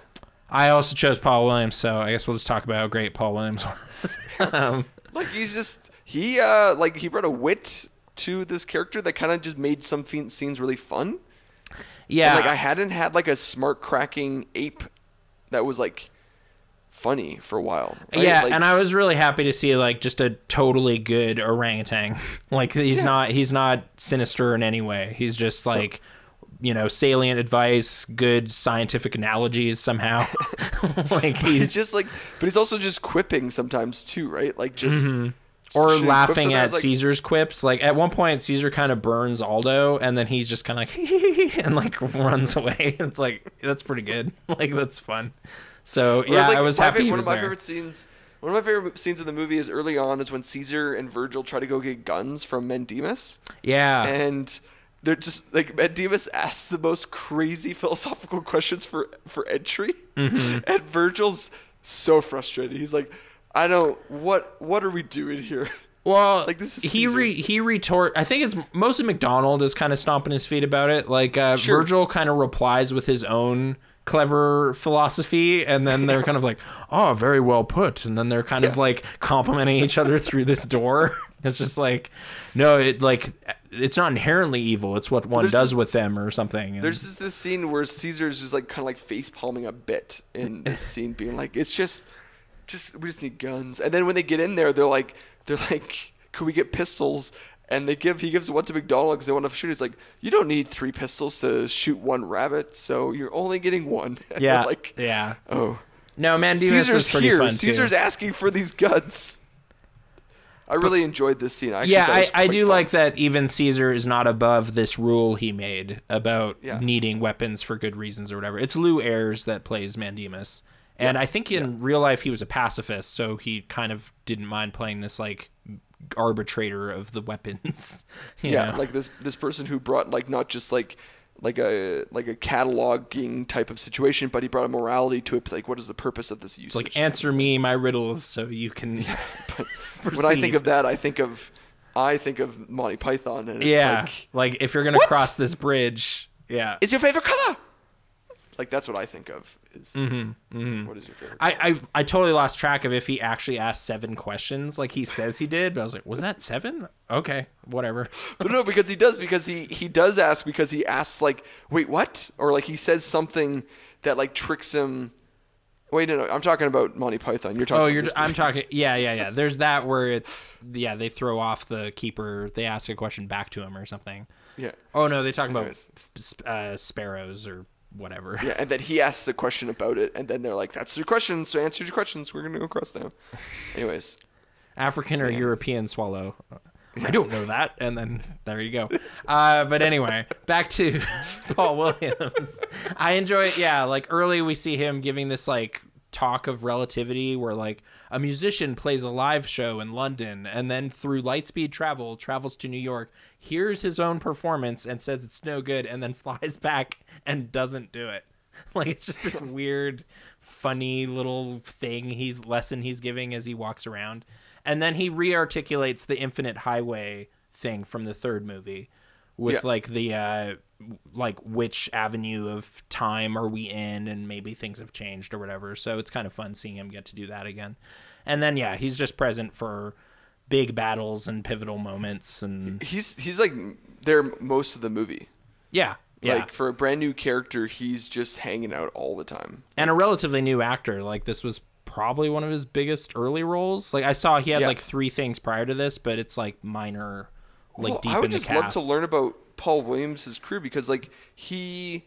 I also chose Paul Williams. So I guess we'll just talk about how great Paul Williams was. um, Like he's just he uh like he brought a wit to this character that kind of just made some scenes really fun. yeah, And, like I hadn't had like a smart cracking ape that was like funny for a while. right? Yeah, Like, and I was really happy to see like just a totally good orangutan. like he's Yeah. not he's not sinister in any way. He's just like you know, salient advice, good scientific analogies somehow. like he's, he's just like, but he's also just quipping sometimes too, right? Like just Mm-hmm. Or shooting laughing at like, Caesar's quips. Like at one point, Caesar kind of burns Aldo, and then he's just kind of like and like runs away. It's like that's pretty good. Like that's fun. So yeah, like, I was happy. fa- he one was of my there. favorite scenes. One of my favorite scenes in the movie is early on is when Caesar and Virgil try to go get guns from Mandemus, Yeah, and they're just like Mandemus asks the most crazy philosophical questions for for entry, Mm-hmm. and Virgil's so frustrated. He's like, "I don't what what are we doing here?" Well, Like, this is he re, he retort. I think it's mostly MacDonald is kind of stomping his feet about it. Like uh, Sure. Virgil kind of replies with his own clever philosophy, and then they're kind of like, "Oh, very well put," and then they're kind of like complimenting each other through this door. It's just like, no, it like it's not inherently evil. It's what one There's does this- with them or something. And- There's just this scene where Caesar's just like kind of like face palming a bit in this scene, being like, "It's just, just we just need guns." And then when they get in there, they're like, they're like, "Could we get pistols?" And they give he gives one to MacDonald because they want to shoot. He's like, "You don't need three pistols to shoot one rabbit, so you're only getting one." Yeah, like, yeah. oh, No, man, Caesar's is here. Caesar's too. asking for these guns. I really enjoyed this scene. I yeah, I, I do fun. like that even Caesar is not above this rule he made about Yeah. needing weapons for good reasons or whatever. It's Lew Ayres that plays Mandemus. And I think in real life he was a pacifist, so he kind of didn't mind playing this like arbitrator of the weapons. you yeah know? like this this person who brought like not just like like a like a cataloging type of situation but he brought a morality to it like what is the purpose of this use? like answer me my riddles so you can when i think of that i think of i think of monty python and it's yeah like like if you're gonna What? cross this bridge yeah is your favorite color like that's what i think of is what is your favorite I, I I totally lost track of if he actually asked seven questions like he says he did, but I was like, was that seven? Okay, whatever. but no because he does because he he does ask because he asks like wait what or like he says something that like tricks him wait no, no i'm talking about monty python you're talking Oh, you're. I'm talking. Yeah, yeah, yeah. There's that where it's yeah they throw off the keeper. They ask a question back to him or something. yeah Oh no, they talk about Anyways. sp- uh, sparrows or whatever. Yeah, and then he asks a question about it, and then they're like, "That's your question, so answer your questions. We're gonna go across now." Anyways, African or European swallow. I don't know that. And then there you go. Uh, but anyway, back to Paul Williams. I enjoy it. Yeah, like early we see him giving this like talk of relativity where like a musician plays a live show in London and then through lightspeed travel travels to New York, hears his own performance and says it's no good and then flies back and doesn't do it. Like it's just this weird funny little thing he's lesson he's giving as he walks around. And then he re-articulates the infinite highway thing from the third movie with Yeah. like the uh like which avenue of time are we in and maybe things have changed or whatever. So it's kind of fun seeing him get to do that again. And then yeah, he's just present for big battles and pivotal moments and he's he's like there most of the movie. yeah. Yeah. Like for a brand new character, he's just hanging out all the time. and a relatively new actor. Like this was probably one of his biggest early roles. Like I saw he had Yeah. like three things prior to this, but it's like minor, like Well, deep I would just love to learn about Paul Williams' career because like he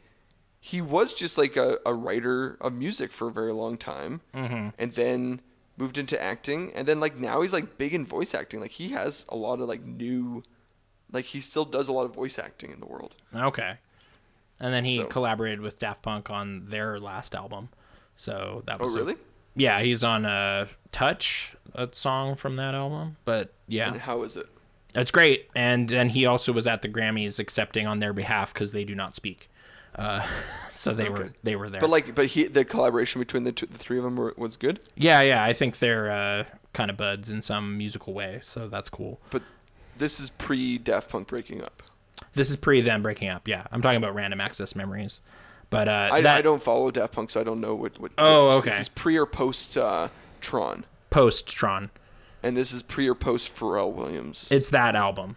he was just like a, a writer of music for a very long time, Mm-hmm. and then moved into acting, and then like now he's like big in voice acting. Like he has a lot of like new, like he still does a lot of voice acting in the world. Okay. And then he So- collaborated with Daft Punk on their last album. So that Oh was a- really? yeah, he's on a Touch, a song from that album. But yeah, And how is it? It's great. And then he also was at the Grammys accepting on their behalf because they do not speak. Uh, so they were they were there. But like, but he the collaboration between the two, the three of them were, was good. yeah, yeah, I think they're uh, kind of buds in some musical way. So that's cool. But this is pre Daft Punk breaking up. This is pre them breaking up. Yeah, I'm talking about Random Access Memories. But uh, I, that I don't follow Daft Punk, so I don't know what. what Oh, okay. This is pre or post uh, Tron, post Tron. And this is pre or post Pharrell Williams. It's that album.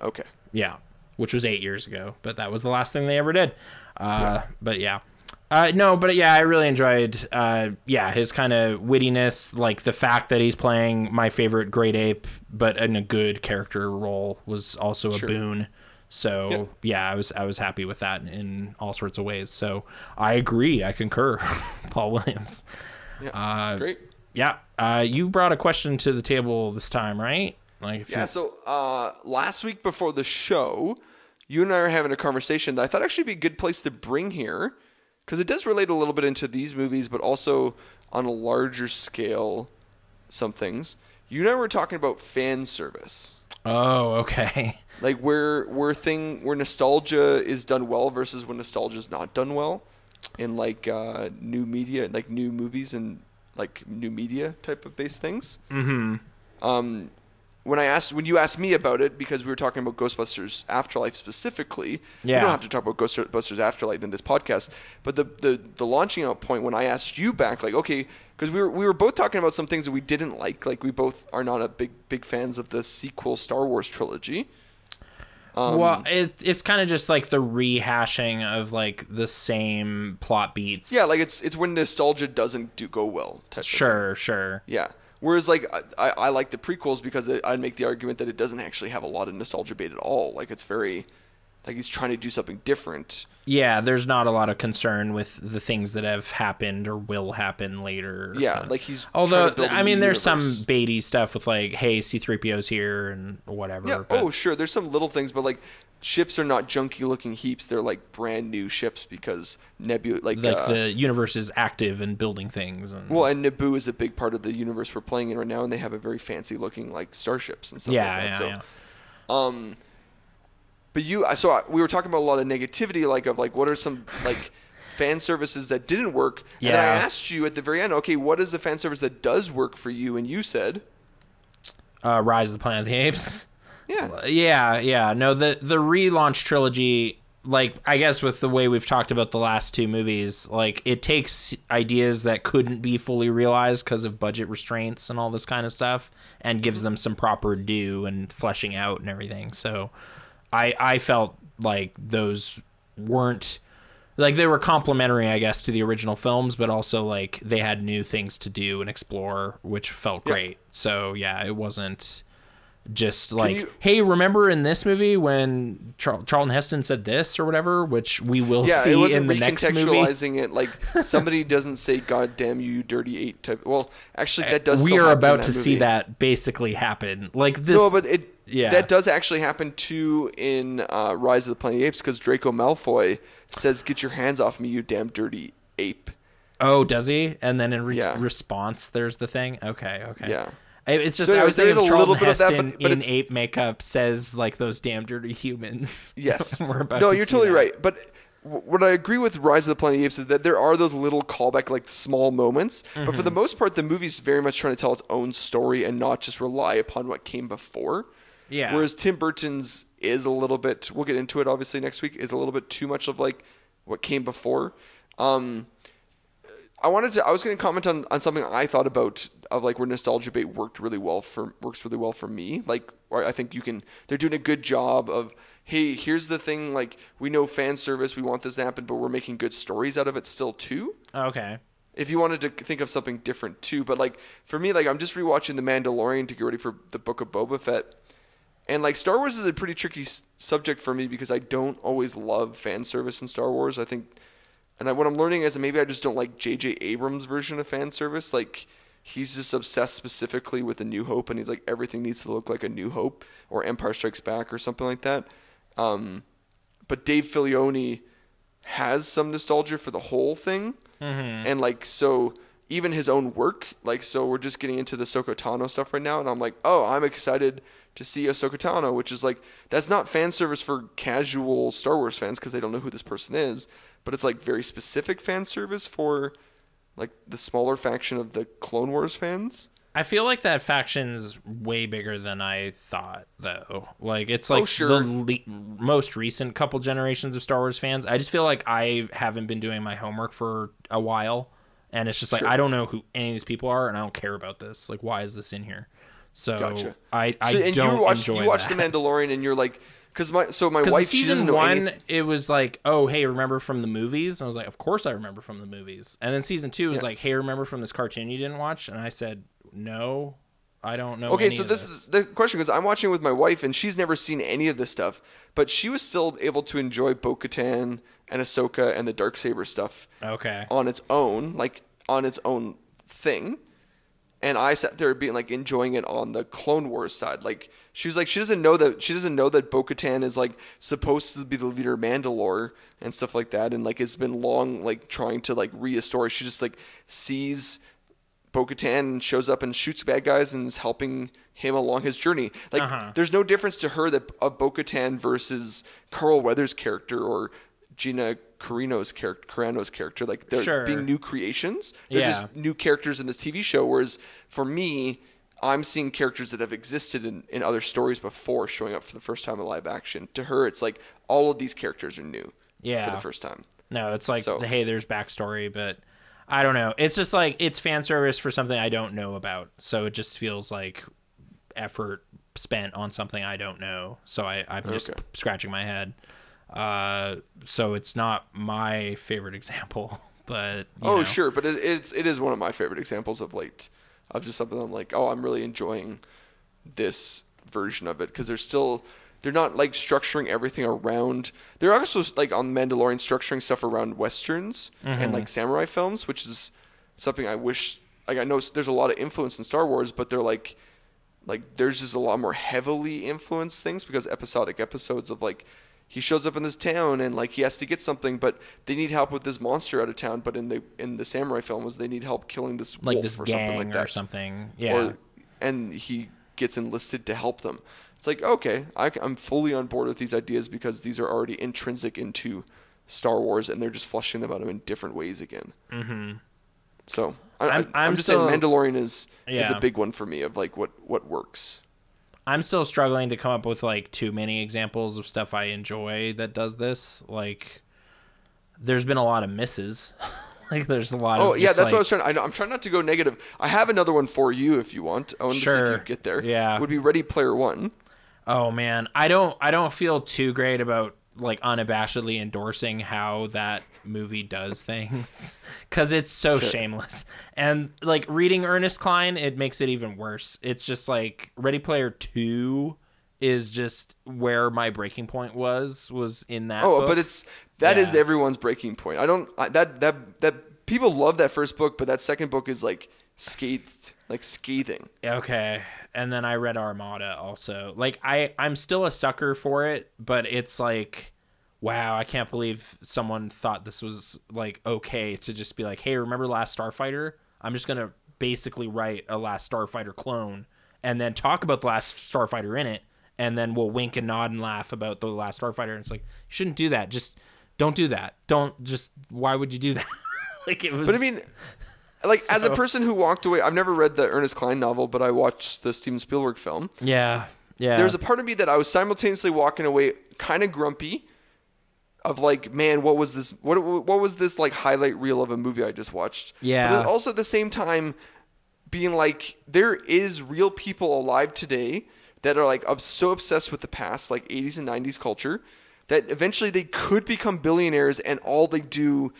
okay. Yeah, which was eight years ago, but that was the last thing they ever did. Uh, But yeah. Uh, no, but yeah, I really enjoyed, uh, yeah, his kind of wittiness, like the fact that he's playing my favorite Great Ape, but in a good character role was also a Sure. boon. So Yeah. yeah, I was I was happy with that in all sorts of ways. So I agree, I concur, Paul Williams. Yeah. Uh, Great. Yeah, uh, you brought a question to the table this time, right? Like, if Yeah. you- So uh, last week before the show, you and I were having a conversation that I thought actually be a good place to bring here because it does relate a little bit into these movies, but also on a larger scale, some things. You and I were talking about fan service. Oh, okay. like where where thing where nostalgia is done well versus when nostalgia is not done well in like uh, new media like new movies and like new media type of based things Mm-hmm. um, when I asked when you asked me about it because we were talking about Ghostbusters Afterlife specifically. We don't have to talk about Ghostbusters Afterlife in this podcast, but the the the launching out point when I asked you back, like okay, because we were we were both talking about some things that we didn't like. Like we both are not a big big fans of the sequel Star Wars trilogy. Um, well, it it's kind of just like the rehashing of like the same plot beats. yeah, like it's it's when nostalgia doesn't do go well. Sure, sure. Yeah. Whereas like I, I I like the prequels because it, I'd make the argument that it doesn't actually have a lot of nostalgia bait at all. Like it's very like he's trying to do something different. Yeah, there's not a lot of concern with the things that have happened or will happen later. Yeah, Uh, like he's although trying to build a I mean, there's universe. some baity stuff with like, hey, C-3PO's here and whatever. Yeah. but- Oh, sure. There's some little things, but like ships are not junky looking heaps. They're like brand new ships because Nebula like, like uh, the universe is active and building things. And well, and Naboo is a big part of the universe we're playing in right now, and they have a very fancy looking like starships and stuff yeah, like that. yeah, so, yeah. Um, but you, I- so I, we were talking about a lot of negativity, like of like what are some like fan services that didn't work, and then I asked you at the very end, okay, what is the fan service that does work for you? And you said, Uh, Rise of the Planet of the Apes. yeah, Yeah, yeah. No, the the relaunch trilogy, like I guess with the way we've talked about the last two movies, like it takes ideas that couldn't be fully realized because of budget restraints and all this kind of stuff, and gives them some proper due and fleshing out and everything. So, I I felt like those weren't like they were complementary, I guess, to the original films, but also like they had new things to do and explore, which felt Yeah. great. So yeah, it wasn't just like, you- hey, remember in this movie when Char- Charlton Heston said this or whatever, which we will yeah, see it wasn't in the next movie. recontextualizing it. Like somebody doesn't say "God damn you, you dirty ape type. Well, actually, that does. we are about to see that basically happen. Like this. No, but it yeah. that does actually happen too in uh, Rise of the Planet of the Apes because Draco Malfoy says, "Get your hands off me, you damn dirty ape." oh, does he? And then in re- Yeah. response, there's the thing. Okay, okay. Yeah. It's just So I was thinking of a little Charlton bit of that, Heston but- but in ape makeup says like those damn dirty humans. Yes. We're about no, to you're totally that. right. But what I agree with Rise of the Planet of the Apes is that there are those little callback, like small moments. But for the Mm-hmm. most part, the movie's very much trying to tell its own story and not just rely upon what came before. Yeah. Whereas Tim Burton's is a little bit. We'll get into it obviously next week. Is a little bit too much of like what came before. Um, I wanted to. I was going to comment on, on something I thought about of like where nostalgia bait worked really well for works really well for me. Like, I think you can. They're doing a good job of. Hey, here's the thing. Like, we know fan service. We want this to happen, but we're making good stories out of it still too. Okay. If you wanted to think of something different too, but like for me, like I'm just rewatching The Mandalorian to get ready for the Book of Boba Fett, And like Star Wars is a pretty tricky s- subject for me because I don't always love fan service in Star Wars. I think, and I, what I'm learning is that maybe I just don't like J.J. Abrams' version of fan service. Like he's just obsessed specifically with A New Hope, and he's like everything needs to look like A New Hope or Empire Strikes Back or something like that. Um, but Dave Filoni has some nostalgia for the whole thing, and like so even his own work. Like so, we're just getting into the Ahsoka Tano stuff right now, and I'm like, oh, I'm excited to see Ahsoka Tano, which is like that's not fan service for casual Star Wars fans because they don't know who this person is, but it's like very specific fan service for like the smaller faction of the Clone Wars fans. I feel like that faction's way bigger than I thought, though. Like it's like Oh, sure. the le- most recent couple generations of Star Wars fans. I just feel like I haven't been doing my homework for a while, and it's just like Sure. I don't know who any of these people are, and I don't care about this. Like, why is this in here? So Gotcha. I I So, and don't you watched enjoy you watched. The Mandalorian, and you're like, because my so my wife season one, it was like, oh, hey, remember from the movies? And I was like, of course I remember from the movies. And then season two was Yeah. like, hey, remember from this cartoon you didn't watch? And I said, no, I don't know. Okay, so this, this is the question because I'm watching with my wife and she's never seen any of this stuff, but she was still able to enjoy Bo-Katan and Ahsoka and the dark saber stuff okay. on its own, like on its own thing. And I sat there being like enjoying it on the Clone Wars side. Like she was like she doesn't know that she doesn't know that Bo-Katan is like supposed to be the leader of Mandalore and stuff like that, and like it's been long like trying to like restore. She just like sees Bo-Katan shows up and shoots bad guys and is helping him along his journey. Like, Uh-huh. there's no difference to her that of Bo-Katan versus Carl Weathers' character or Gina Carano's character. Carano's character, like they're Sure. being new creations. They're Yeah. just new characters in this TV show. Whereas for me, I'm seeing characters that have existed in, in other stories before showing up for the first time in live action. To her, it's like all of these characters are new Yeah. for the first time. No, it's like, So- hey, there's backstory, but I don't know. It's just like it's fan service for something I don't know about. So it just feels like effort spent on something I don't know. So I, I'm just Okay. scratching my head. Uh, so it's not my favorite example, but you oh know. sure, but it, it's it is one of my favorite examples of late of just something I'm like, oh, I'm really enjoying this version of it because they're still they're not like structuring everything around. They're also like on Mandalorian structuring stuff around westerns and like samurai films, which is something I wish. Like I know there's a lot of influence in Star Wars, but they're like like there's just a lot more heavily influenced things because episodic episodes of like he shows up in this town and like he has to get something but they need help with this monster out of town but in the in the samurai film was they need help killing this like wolf this or gang something like that or something. Yeah. or and he gets enlisted to help them it's like okay I, i'm fully on board with these ideas because these are already intrinsic into star wars and they're just fleshing them out in different ways again mm-hmm. so I, I'm- I'm, I'm, just still- saying mandalorian is is a big one for me of like what what works I'm still struggling to come up with like too many examples of stuff I enjoy that does this. Like, there's been a lot of misses. like, there's a lot. Oh yeah, that's what I was trying. I know, I'm trying not to go negative. I have another one for you if you want. I want to see if you get there. Yeah. would be Ready Player One. Oh man, I don't. I don't feel too great about like unabashedly endorsing how that movie does things because it's so shameless. And like reading Ernest Cline, it makes it even worse. It's just like Ready Player Two is just where my breaking point was was in that. Oh, book. but it's that is Yeah. everyone's breaking point. I don't I, that that that people love that first book, but that second book is like scathed, like scathing. Okay. And then I read Armada also. Like I I'm still a sucker for it, but it's like wow, I can't believe someone thought this was like okay to just be like, "Hey, remember Last Starfighter? I'm just going to basically write a Last Starfighter clone and then talk about the Last Starfighter in it and then we'll wink and nod and laugh about the Last Starfighter." And it's like, "You shouldn't do that. Just don't do that. Don't just why would you do that?" like it was But I mean, like as a person who walked away, I've never read the Ernest Cline novel, but I watched the Steven Spielberg film. yeah. Yeah. There's a part of me that I was simultaneously walking away kind of grumpy of like, man, what was this? What what was this like highlight reel of a movie I just watched? Yeah. But also at the same time, being like, there is real people alive today that are like so obsessed with the past, like 80s and 90s culture, that eventually they could become billionaires, and all they do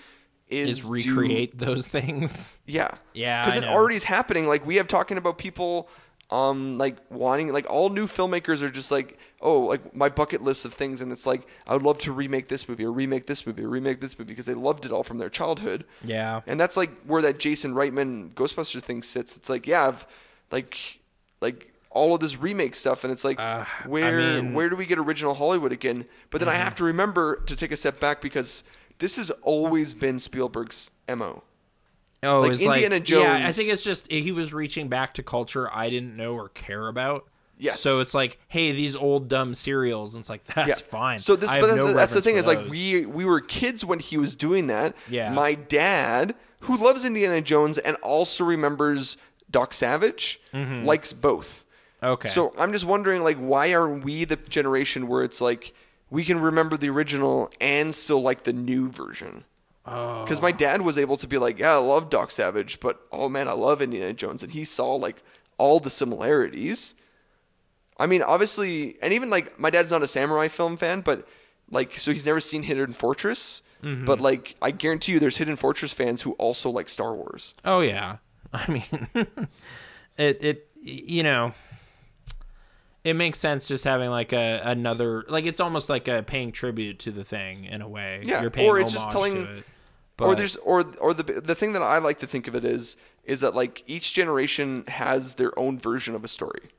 is, is do- recreate those things. yeah. Yeah, Because it know. already is happening. Like we have talking about people um like wanting like all new filmmakers are just like oh like my bucket list of things and it's like I would love to remake this movie or remake this movie or remake this movie because they loved it all from their childhood. Yeah. And that's like where that Jason Reitman Ghostbuster thing sits. It's like, yeah, I've, like like all of this remake stuff and it's like Uh, I where mean- Mm-hmm. where do we get original Hollywood again? But then I have to remember to take a step back because this has always been Spielberg's MO. Oh, Like Indiana like, Yeah, I think it's just he was reaching back to culture I didn't know or care about. Yes. So it's like, hey, these old dumb serials, and it's like that's fine. So this, I but that's, no that's the thing is like we we were kids when he was doing that. Yeah. My dad, who loves Indiana Jones and also remembers Doc Savage, likes both. Mm-hmm. okay. So I'm just wondering, like, why are we the generation where it's like we can remember the original and still like the new version? Oh. Because my dad was able to be like, yeah, I love Doc Savage, but oh man, I love Indiana Jones, and he saw like all the similarities. I mean, obviously, and even like my dad's not a samurai film fan, but like, so he's never seen Hidden Fortress. Mm-hmm. But like, I guarantee you, there's Hidden Fortress fans who also like Star Wars. Oh yeah. I mean, it it you know, it makes sense just having like a another like it's almost like a paying tribute to the thing in a way. Yeah, You're paying or it's just telling- it. or there's or or the the thing that I like to think of it is is that like each generation has their own version of a story.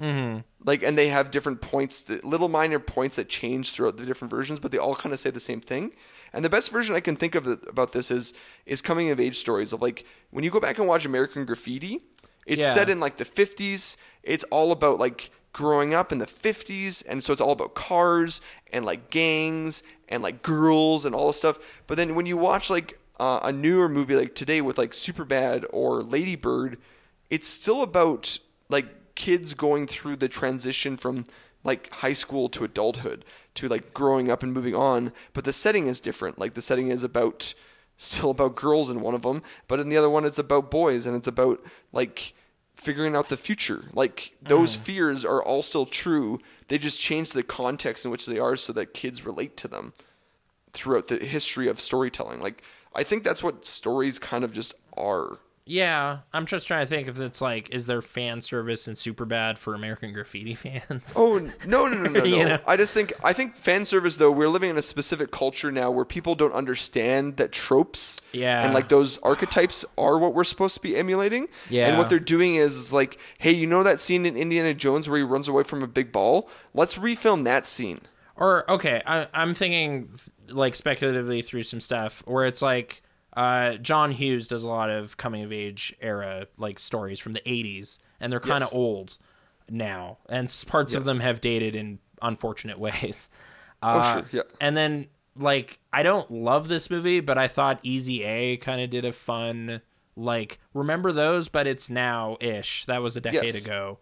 Mm-hmm. Like, and they have different points, that, little minor points that change throughout the different versions, but they all kind of say the same thing. And the best version I can think of that- about this is is coming of age stories of like when you go back and watch American Graffiti, it's Yeah. set in like the 50s. It's all about like growing up in the 50s and so it's all about cars and like gangs and like girls and all this stuff. But then when you watch like uh, a newer movie like today with like superbad or ladybird it's still about like kids going through the transition from like high school to adulthood to like growing up and moving on. But the setting is different. Like the setting is about still about girls in one of them but in the other one it's about boys and it's about like figuring out the future. Like those mm. fears are all still true. They just change the context in which they are so that kids relate to them throughout the history of storytelling. Like I think that's what stories kind of just are. Yeah, I'm just trying to think if it's like, is there fan service and super bad for American Graffiti fans? Oh no no no no You know? I just think I think fan service though we're living in a specific culture now where people don't understand that tropes Yeah. and like those archetypes are what we're supposed to be emulating. Yeah. And what they're doing is, is like, hey, you know that scene in Indiana Jones where he runs away from a big ball? Let's refilm that scene. Or okay, I, I'm thinking like speculatively through some stuff where it's like uh, John Hughes does a lot of coming of age era like stories from the 80s, and they're kind of Yes. old now, and parts of them have dated in unfortunate ways. Oh, Uh, sure, yeah. And then like I don't love this movie, but I thought Easy A kind of did a fun like remember those, but it's now ish. That was a decade Yes. ago,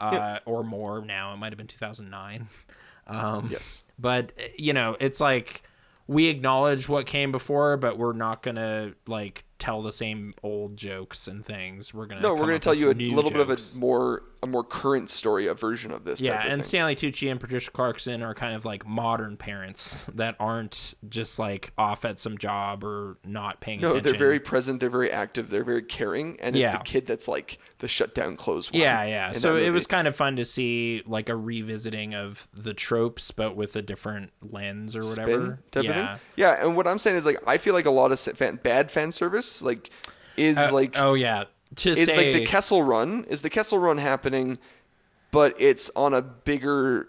uh, or more now. It might have been 2009. Um, Yes. but uh, you know it's like we acknowledge what came before but we're not gonna like tell the same old jokes and things. We're gonna No, we're going to tell you a little bit of a more a more current story, a version of this. yeah and thing. stanley tucci and patricia clarkson are kind of like modern parents that aren't just like off at some job or not paying no, attention they're very present. They're very active. They're very caring, and it's Yeah. the kid that's like the shut down clothes. yeah yeah so it was kind of fun to see like a revisiting of the tropes but with a different lens or whatever type yeah of thing. Yeah, and what I'm saying is like I feel like a lot of fan, bad fan service like is Uh, like oh yeah to is say like the Kessel Run. Is the Kessel Run happening? But it's on a bigger,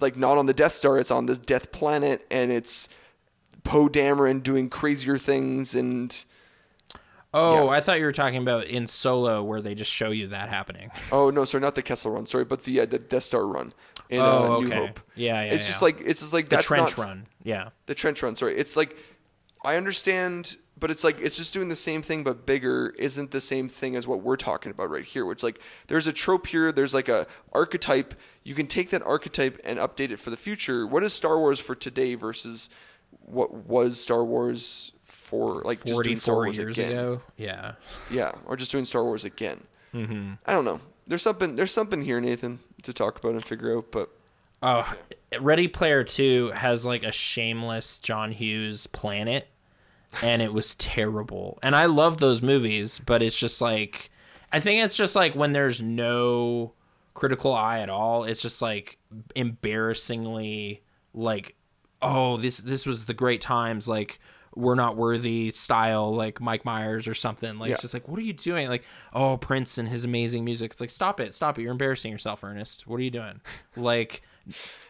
like not on the Death Star. It's on this Death Planet, and it's Poe Dameron doing crazier things and. Oh, Yeah. I thought you were talking about in Solo, where they just show you that happening. Oh no, sorry, not the Kessel Run. Sorry, but the, uh, the Death Star Run in oh, uh, okay. New Hope. Yeah, yeah. it's just like it's just like the trench not run. Yeah. the trench run. Sorry, it's like I understand, but it's like it's just doing the same thing but bigger. Isn't the same thing as what we're talking about right here? Which like there's a trope here. There's like a archetype. You can take that archetype and update it for the future. What is Star Wars for today versus what was Star Wars for like just doing Star Wars years again? ago. Yeah. Yeah, or just doing Star Wars again. Mm-hmm. I don't know. There's something. There's something here, Nathan, to talk about and figure out. But Oh, Ready Player Two has like a shameless John Hughes planet, and it was terrible. And I love those movies, but it's just like I think it's just like when there's no critical eye at all, it's just like embarrassingly like oh this this was the great times like we're not worthy style like Mike Myers or something. Like Yeah. it's just like what are you doing? Like oh Prince and his amazing music. It's like stop it, stop it. You're embarrassing yourself, Ernest. What are you doing? Like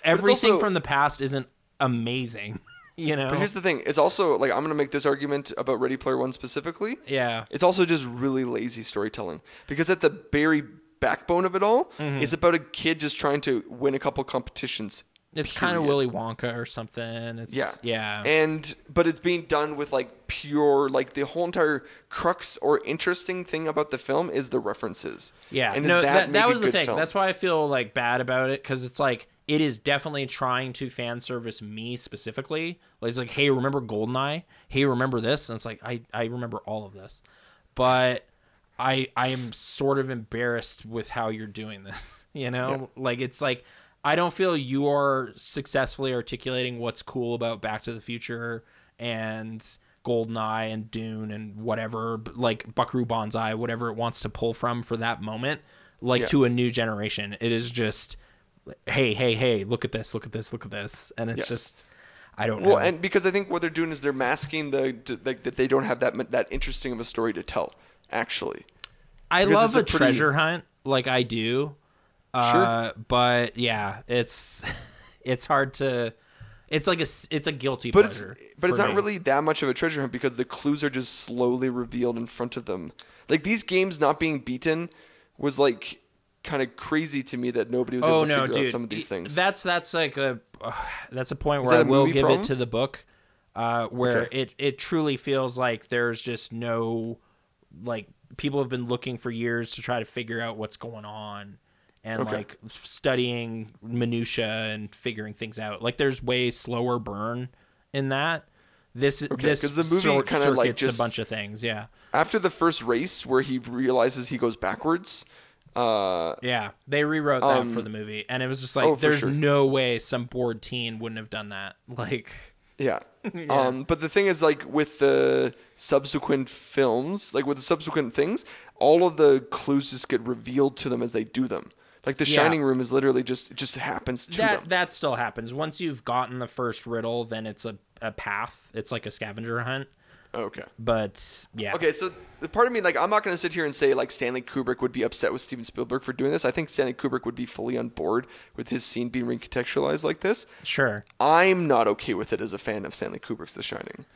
everything also- from the past isn't amazing. You know? But here's the thing: it's also like I'm gonna make this argument about Ready Player One specifically. yeah. It's also just really lazy storytelling because at the very backbone of it all, Mm-hmm. it's about a kid just trying to win a couple competitions. It's kind of. Willy Wonka or something. It's Yeah. yeah. And but it's being done with like pure like the whole entire crux or interesting thing about the film is the references. Yeah, And no, that, that, that was the thing. film? That's why I feel like bad about it because it's like it is definitely trying to fan service me specifically. Like it's like, hey, remember Goldeneye? Hey, remember this? And it's like I I remember all of this, but I I am sort of embarrassed with how you're doing this. You know, like it's like I don't feel you are successfully articulating what's cool about Back to the Future and Goldeneye and Dune and whatever, like Buckaroo Banzai, whatever it wants to pull from for that moment, like Yeah. to a new generation. It is just, hey, hey, hey, look at this, look at this, look at this, and it's Yes. just, I don't know. Well, and because I think what they're doing is they're masking the like that they don't have that that interesting of a story to tell. Actually, I because love a, a pretty- treasure hunt, like I do. Uh, but yeah, it's it's hard to. It's like a it's a guilty but it's pleasure. but it's not me. really that much of a treasure hunt because the clues are just slowly revealed in front of them. Like these games not being beaten was like kind of crazy to me that nobody was Oh able to no, figure dude! out some of these things. That's that's like a uh, that's a point Is where I will give problem? it to the book, uh, where Okay. it it truly feels like there's just no like people have been looking for years to try to figure out what's going on and Okay. like studying minutia and figuring things out. Like there's way slower burn in that. This this 'cause the movie sort- kinda, like, just- a bunch of things. Yeah, After the first race where he realizes he goes backwards, uh, yeah. They rewrote that Um, for the movie, and it was just like oh, there's sure. no way some bored teen wouldn't have done that. Like. Yeah. Um, but the thing is, like with the subsequent films, like with the subsequent things, all of the clues just get revealed to them as they do them. Like the Yeah. Shining Room is literally just just happens to that them. that still happens. Once you've gotten the first riddle, then it's a, a path. It's like a scavenger hunt. Oh, okay. But yeah. Okay, so the part of me, like, I'm not going to sit here and say like Stanley Kubrick would be upset with Steven Spielberg for doing this. I think Stanley Kubrick would be fully on board with his scene being recontextualized like this. Sure. I'm not okay with it as a fan of Stanley Kubrick's The Shining.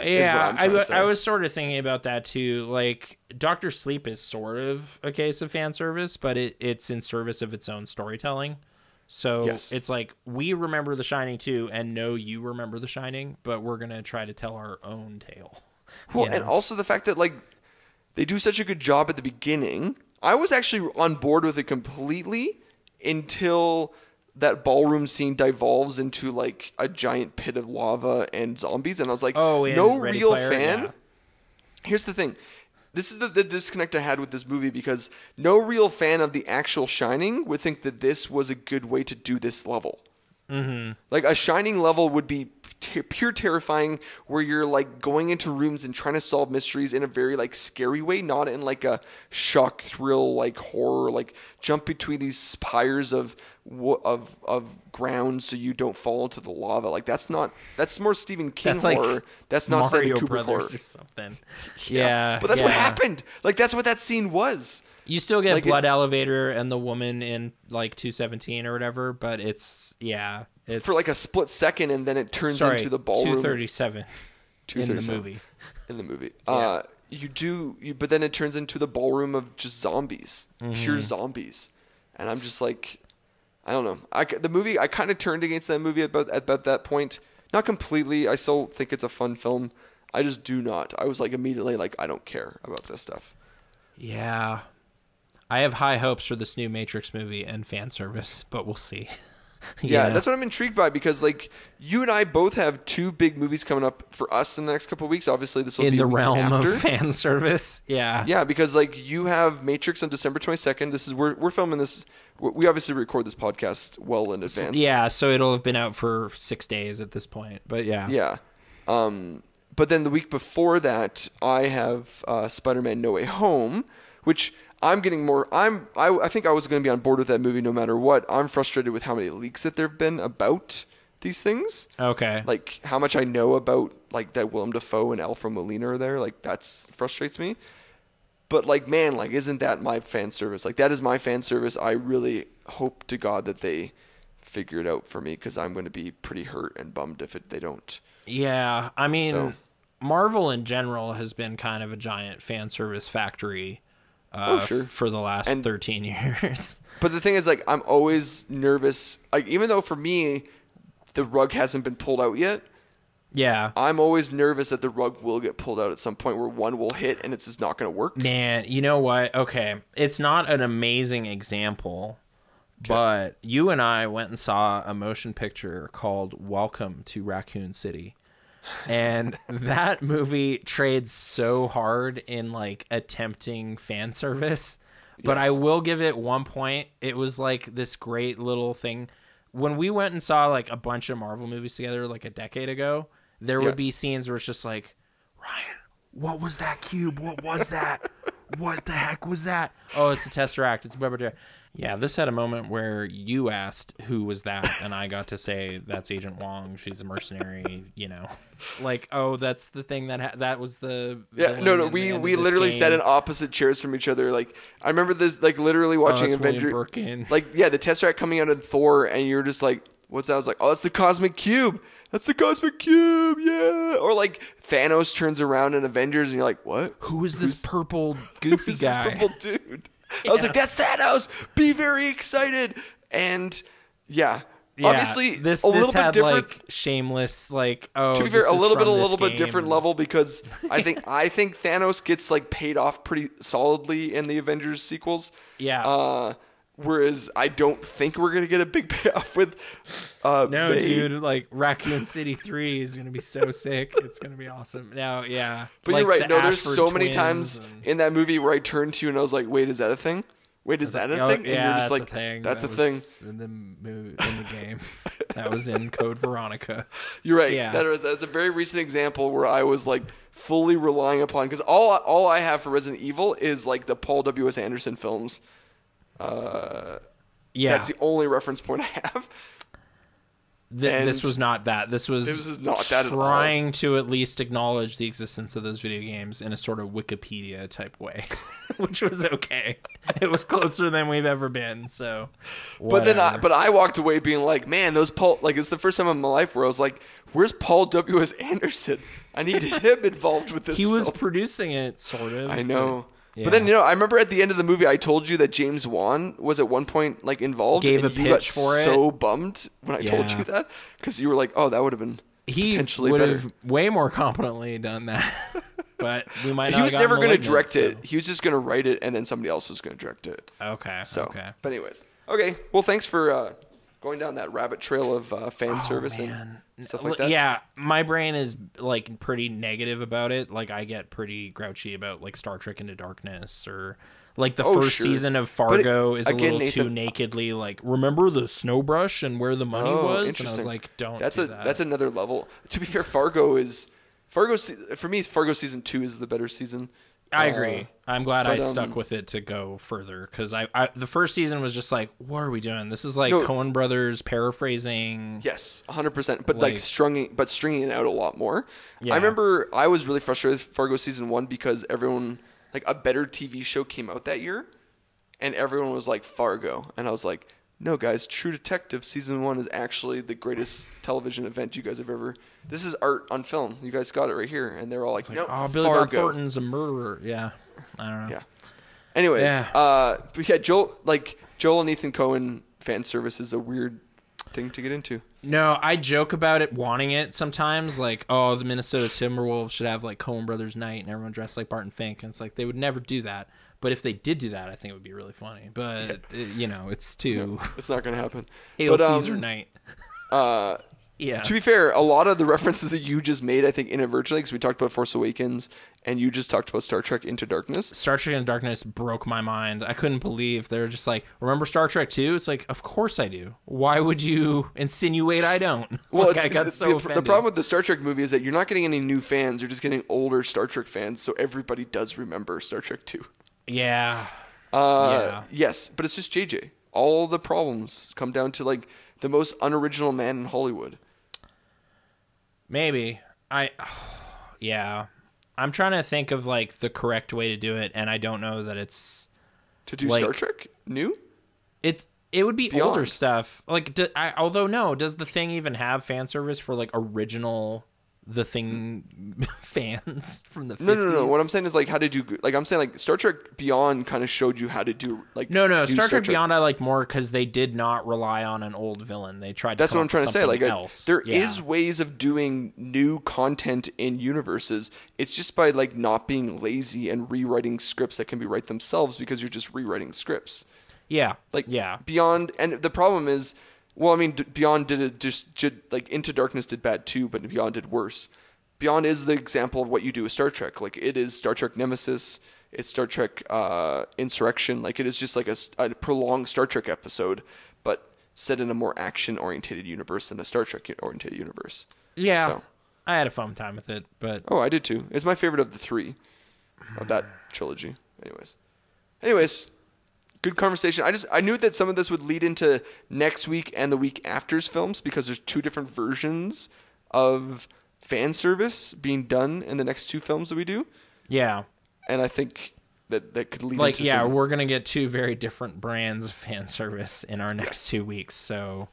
Yeah, I'm I, trying to w- say. I was sort of thinking about that too. Like Doctor Sleep is sort of a case of fan service, but it, it's in service of its own storytelling. So Yes. it's like we remember The Shining too, and know you remember The Shining, but we're gonna try to tell our own tale. Well, and also the fact that like they do such a good job at the beginning. I was actually on board with it completely until that ballroom scene devolves into like a giant pit of lava and zombies, and I was like, Oh, no real Player? fan. Yeah. Here's the thing. This is the, the disconnect I had with this movie because no real fan of the actual Shining would think that this was a good way to do this level. Mm-hmm. Like a shining level would be t- pure terrifying, where you're like going into rooms and trying to solve mysteries in a very like scary way, not in like a shock thrill like horror, like jump between these spires of of of ground so you don't fall into the lava. Like that's not that's more Stephen King That's like horror. That's not Mario Stanley Kubrick Brothers horror. or something. Yeah, but that's what happened. Like that's what that scene was. You still get Like it- Blood Elevator and the woman in like 217 or whatever, but it's yeah, it's For like a split second, and then it turns sorry, into the ballroom. 237 in the movie. in the movie. Uh, you do, you, but then it turns into the ballroom of just zombies, pure zombies, and I'm just like, I don't know. I, the movie, I kind of turned against that movie about about that point. Not completely. I still think it's a fun film. I just do not. I was like immediately like, I don't care about this stuff. Yeah. I have high hopes for this new Matrix movie and fan service, but we'll see. Yeah, that's what I'm intrigued by because like you and I both have two big movies coming up for us in the next couple of weeks. Obviously, this will be in be the realm after. of fan service. Yeah. Yeah, because like you have Matrix on December 22nd. This is we're we're filming this. we- We obviously record this podcast well in advance. Yeah, so it'll have been out for 6 days at this point. But yeah. Yeah. Um, but then the week before that, I have uh, Spider-Man: No Way Home, which I'm getting more. I'm I, I think I was going to be on board with that movie no matter what. I'm frustrated with how many leaks that there've been about these things. Okay. Like how much I know about like that Willem Dafoe and Alfred Molina are there. Like that's frustrates me. But like man, like isn't that my fan service? Like that is my fan service. I really hope to God that they figure it out for me because I'm going to be pretty hurt and bummed if it, they don't. Yeah, I mean, So- Marvel in general has been kind of a giant fan service factory. Uh, Oh, sure. For the last And- 13 years. But the thing is, like, I'm always nervous. Like, even though for me, the rug hasn't been pulled out yet, yeah. I'm always nervous that the rug will get pulled out at some point where one will hit and it's just not going to work. Man, you know what? Okay, it's not an amazing example, but you and I went and saw a motion picture called Welcome to Raccoon City. And that movie trades so hard in like attempting fan service. But I will give it one point. It was like this great little thing. When we went and saw like a bunch of Marvel movies together like a decade ago, there Yeah. would be scenes where it's just like, Ryan, what was that cube? What was that? what the heck was that? Oh, it's the Tesseract. It's blah. Yeah, this had a moment where you asked who was that, and I got to say that's Agent Wong. She's a mercenary. You know, like oh, that's the thing that ha- that was the Yeah, no, no. We we this literally sat in opposite chairs from each other. Like I remember this, like literally oh, watching Oh, it's Avenger. Like yeah, the Tesseract coming out of Thor, and you're just like, what's that? I was like, oh, that's the Cosmic Cube. That's the Cosmic Cube. Yeah. Or like Thanos turns around in Avengers, and you're like, what? Who is this purple goofy Who's this guy? purple dude? I was like, that's Thanos. Be very excited. And yeah, Yeah, obviously this a this little bit different. like shameless like oh to be fair, a little bit, a little bit different level because I think I think Thanos gets like paid off pretty solidly in the Avengers sequels. Yeah. Uh, whereas I don't think we're gonna get a big payoff with. Uh, No, May. dude, like Raccoon City 3 is going to be so sick. It's going to be awesome. Now, yeah. But like you're right. the No, there's so many times and- in that movie where I turned to you and I was like, "Wait, is that a thing? Wait, is that a Oh, thing?" And yeah, you're just that's like, a thing. "That's that a thing." In the, mo- in the game. that was in Code Veronica. You're right. Yeah. That was, that was a very recent example where I was like fully relying upon because all all I have for Resident Evil is like the Paul W S Anderson films. Uh, Yeah. That's the only reference point I have. Th- this was not that. This was, This is not that at trying to at least acknowledge the existence of those video games in a sort of Wikipedia type way, which was okay. It was closer than we've ever been. So, But then, I, but I walked away being like, man, those Paul. Like it's the first time in my life where I was like, where's Paul W S Anderson? I need him involved with this. he was producing it, sort of. I know. but- But then you know, I remember at the end of the movie, I told you that James Wan was at one point like involved. Gave a you pitch for it. So bummed when I told you that because you were like, "Oh, that would have been he potentially would better." have way more competently done that. but we might. He was never going to direct it. He was just going to write it, and then somebody else was going to direct it. Okay. So, okay. but anyways, okay. Well, thanks for uh, going down that rabbit trail of uh, fan service Oh, man. and stuff like that. Yeah, my brain is like pretty negative about it. Like I get pretty grouchy about like Star Trek Into Darkness or like the Oh, first sure. season of But it- Fargo is a again, little too nakedly like remember the snow brush and where the money Oh, was and I was interesting. like don't That's do a that. that's another level. To be fair, Fargo is Fargo for me. Fargo season two is the better season. I Uh, agree. I'm glad I but, stuck um, with it to go further because I, I the first season was just like, what are we doing? This is like No. Coen Brothers paraphrasing. Yes, 100%. But like, Like- stringing, but stringing it out a lot more. Yeah. I remember I was really frustrated with Fargo season one because everyone, like, a better TV show came out that year, and everyone was like Fargo, and I was like, no, guys, True Detective season one is actually the greatest television event you guys have ever. This is art on film. You guys got it right here, and they're all like, no, Oh, Billy Bob Thornton's a murderer. Yeah, I don't know. Yeah. Anyways, Yeah. uh, but yeah, Joel, like Joel and Ethan Coen fan service is a weird thing to get into. No, I joke about it wanting it sometimes. Like, oh, the Minnesota Timberwolves should have like Coen Brothers night and everyone dressed like Barton Fink. And it's like they would never do that. But if they did do that, I think it would be really funny. But you know, it's too It's not going to happen. Hail but, um, Caesar night. Uh, Yeah. to be fair, a lot of the references that you just made, I think, inadvertently, because we talked about Force Awakens, and you just talked about Star Trek Into Darkness. Star Trek Into Darkness broke my mind. I couldn't believe they're just like, remember Star Trek 2? It's like, of course I do. Why would you insinuate I don't? Well, like, I got the, so the, offended. the problem with the Star Trek movie is that you're not getting any new fans. You're just getting older Star Trek fans, so everybody does remember Star Trek 2. Yeah. Uh, Yeah. Yes, but it's just JJ. All the problems come down to like the most unoriginal man in Hollywood. Maybe. I yeah. I'm trying to think of like the correct way to do it and I don't know that it's To do Like- Star Trek new? it's it would be older stuff. Like do, I, although no, does the thing even have fan service for like original the thing fans from the 50s? No, no, no. What I'm saying is like how to do like I'm saying like Star Trek Beyond kind of showed you how to do like No, no, do Star, Trek Beyond I like more cuz they did not rely on an old villain. They tried That's to what I'm trying to say. Like I- uh, else. there is Yeah. ways of doing new content in universes. It's just by like not being lazy and rewriting scripts that can be right themselves because you're just rewriting scripts. Yeah. Like yeah. Beyond, and the problem is, well, I mean, Beyond did it just, did, like Into Darkness did bad too, but Beyond did worse. Beyond is the example of what you do with Star Trek. Like it is Star Trek Nemesis, it's Star Trek uh, Insurrection. Like it is just like a prolonged Star Trek episode, but set in a more action oriented universe than a Star Trek oriented universe. Yeah. So- I had a fun time with it, but Oh, I did too. It's my favorite of the three of that trilogy. Anyways, anyways, good conversation. I just I knew that some of this would lead into next week and the week after's films because there's two different versions of fan service being done in the next two films that we do, yeah. and I think that that could lead Like yeah, some, we're going to get two very different brands of fan service in our next 2 weeks, so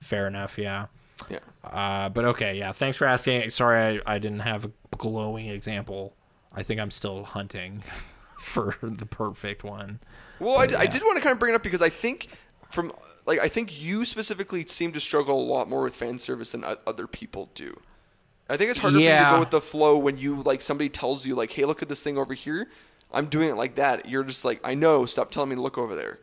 fair enough, yeah. yeah. Uh, but okay, yeah. Thanks for asking. Sorry, I, I didn't have a glowing example. I think I'm still hunting for the perfect one. Well, I, I yeah. did want to kind of bring it up because I think from like I think you specifically seem to struggle a lot more with fan service than other people do. I think it's harder for you to go with the flow when you like somebody tells you like, "Hey, look at this thing over here." I'm doing it like that. You're just like, "I know. Stop telling me to look over there."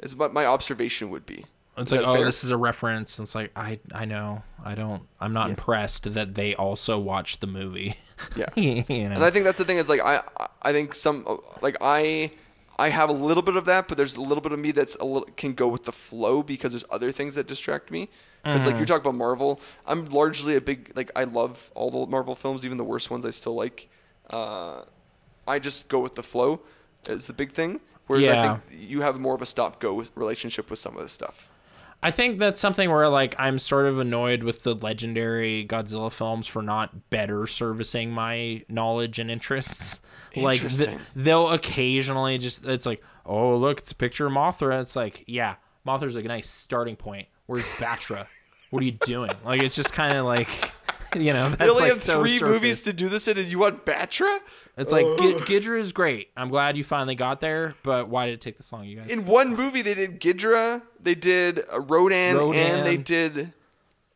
Is what my observation would be. It's Is like, oh, fair? this is a reference. It's like, I, I know, I don't, I'm not impressed that they also watched the movie. Yeah. you know? And I think that's the thing is like I I think some like I I have a little bit of that, but there's a little bit of me that's a little can go with the flow because there's other things that distract me. Because like you're talking about Marvel, I'm largely a big like I love all the Marvel films, even the worst ones I still like. Uh, I just go with the flow is the big thing. Whereas Yeah. I think you have more of a stop go relationship with some of this stuff. I think that's something where like I'm sort of annoyed with the legendary Godzilla films for not better servicing my knowledge and interests. Like th- they'll occasionally just it's like, "Oh, look, it's a picture of Mothra." It's like, "Yeah, Mothra's like a nice starting point. Where's Batra? what are you doing?" Like it's just kind of like you know, that's They only like have so three movies to do this in, and you want Batra? It's like G- Ghidorah is great. I'm glad you finally got there, but why did it take this long, you guys? in one movie they did Ghidorah, they did uh, Rodan, Rodan. and they did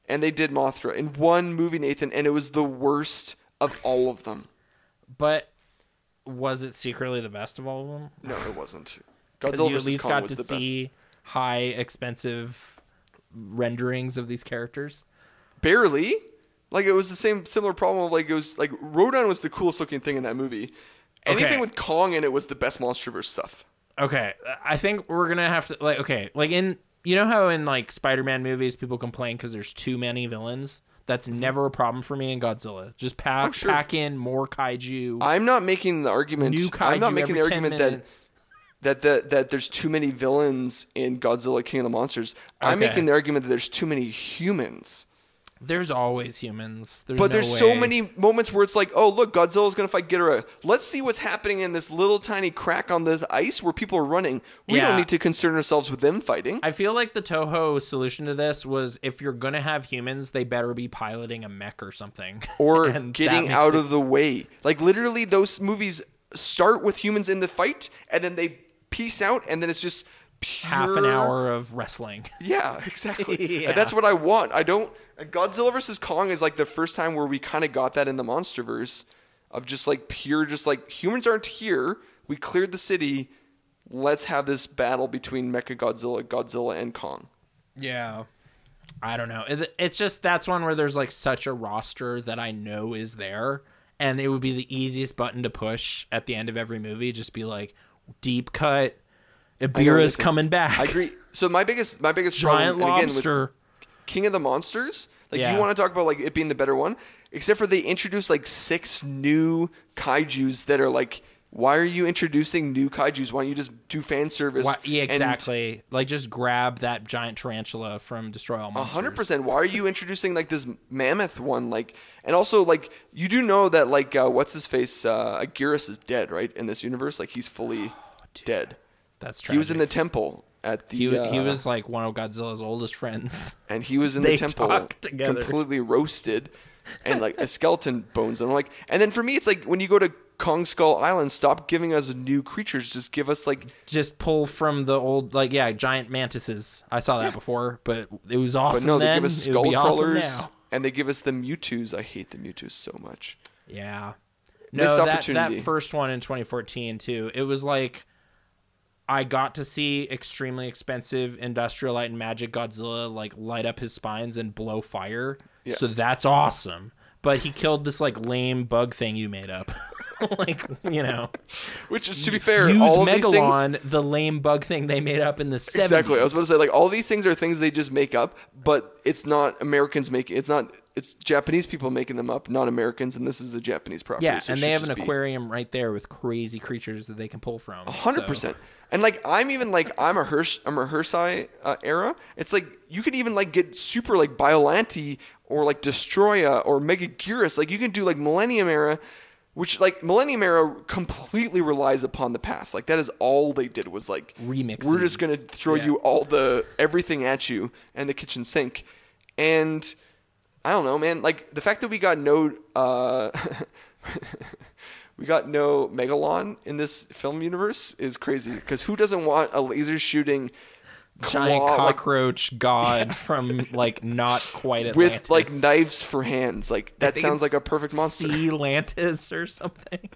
and they did Mothra in one movie, Nathan, and it was the worst of all of them. but was it secretly the best of all of them? No, it wasn't. Godzilla you at least Kong got to the best. see high, expensive renderings of these characters. Barely. Like it was the same similar problem. Of like it was like Rodan was the coolest looking thing in that movie. Anything Okay. with Kong in it was the best MonsterVerse stuff. Okay, I think we're gonna have to like okay, like in you know how in like Spider-Man movies people complain because there's too many villains. That's never a problem for me in Godzilla. Just pack Mm-hmm. Oh, sure. pack in more kaiju. I'm not making the argument. new kaiju I'm not making the every 10 argument that minutes. that, that that there's too many villains in Godzilla King of the Monsters. I'm Okay. making the argument that there's too many humans. There's always humans. There's But no there's so many moments where it's like, oh look, Godzilla's gonna fight Ghidorah. Let's see what's happening in this little tiny crack on this ice where people are running. We Yeah. don't need to concern ourselves with them fighting. I feel like the Toho solution to this was if you're gonna have humans, they better be piloting a mech or something, or getting out it- of the way. Like literally, those movies start with humans in the fight, and then they peace out, and then it's just pure, half an hour of wrestling. Yeah, exactly. Yeah. And that's what I want. I don't. Godzilla versus Kong is like the first time where we kind of got that in the MonsterVerse, of just like pure, just like humans aren't here. We cleared the city. Let's have this battle between Mecha Godzilla, Godzilla, and Kong. Yeah. I don't know. It's just that's one where there's like such a roster that I know is there, and it would be the easiest button to push at the end of every movie. Just be like, deep cut. Ebirah's is coming back. I agree. So my biggest, my biggest Giant problem, and again, with lobster. King of the Monsters. Like Yeah. you want to talk about like it being the better one, except for they introduced like six new kaiju's that are like Why are you introducing new kaiju's? Why don't you just do fan service? Why, yeah, and- exactly. like just grab that giant tarantula from Destroy All A Monsters. hundred percent. Why are you introducing like this mammoth one? Like, and also like you do know that like uh, what's his face? Uh, Anguirus is dead, right? In this universe, like he's fully dead. That's tragic. He was in the temple at the. He, wa- he uh, was like one of Godzilla's oldest friends. and he was in the temple completely roasted, and like a skeleton bones. And I'm like, and then for me, it's like when you go to Kong Skull Island, stop giving us new creatures. Just give us like Just pull from the old, like, yeah, giant mantises. I saw that before, but it was awesome But no, they give us skull be awesome crawlers and they give us the MUTO's. I hate the MUTO's so much. Yeah. Missed No, that, that first one in 2014 too. It was like I got to see extremely expensive Industrial Light and Magic Godzilla like light up his spines and blow fire. Yeah. So that's awesome. But he killed this like lame bug thing you made up. like, you know. Which is, to be fair, Use all of these things. Megalon, the lame bug thing they made up in the 70s. Exactly. I was about to say like all these things are things they just make up, but it's not Americans making. It's not. It's Japanese people making them up, not Americans, and this is a Japanese property. Yeah, so and they have an just be- aquarium right there with crazy creatures that they can pull from. hundred So- percent. And like I'm even like I'm a Hirsch I'm a Heisei uh, era. It's like you could even like get super like Biollante or like Destoroyah or Mega Megaguirus. Like you can do like Millennium era, which like Millennium era completely relies upon the past. Like that is all they did was like remix. We're just gonna throw Yeah. you all the everything at you and the kitchen sink, and I don't know, man. Like the fact that we got no. Uh, We got no Megalon in this film universe is crazy because who doesn't want a laser shooting giant claw, like, cockroach god from like not quite Atlantis. with like knives for hands? Like that sounds like a perfect monster. Sea Lantis or something.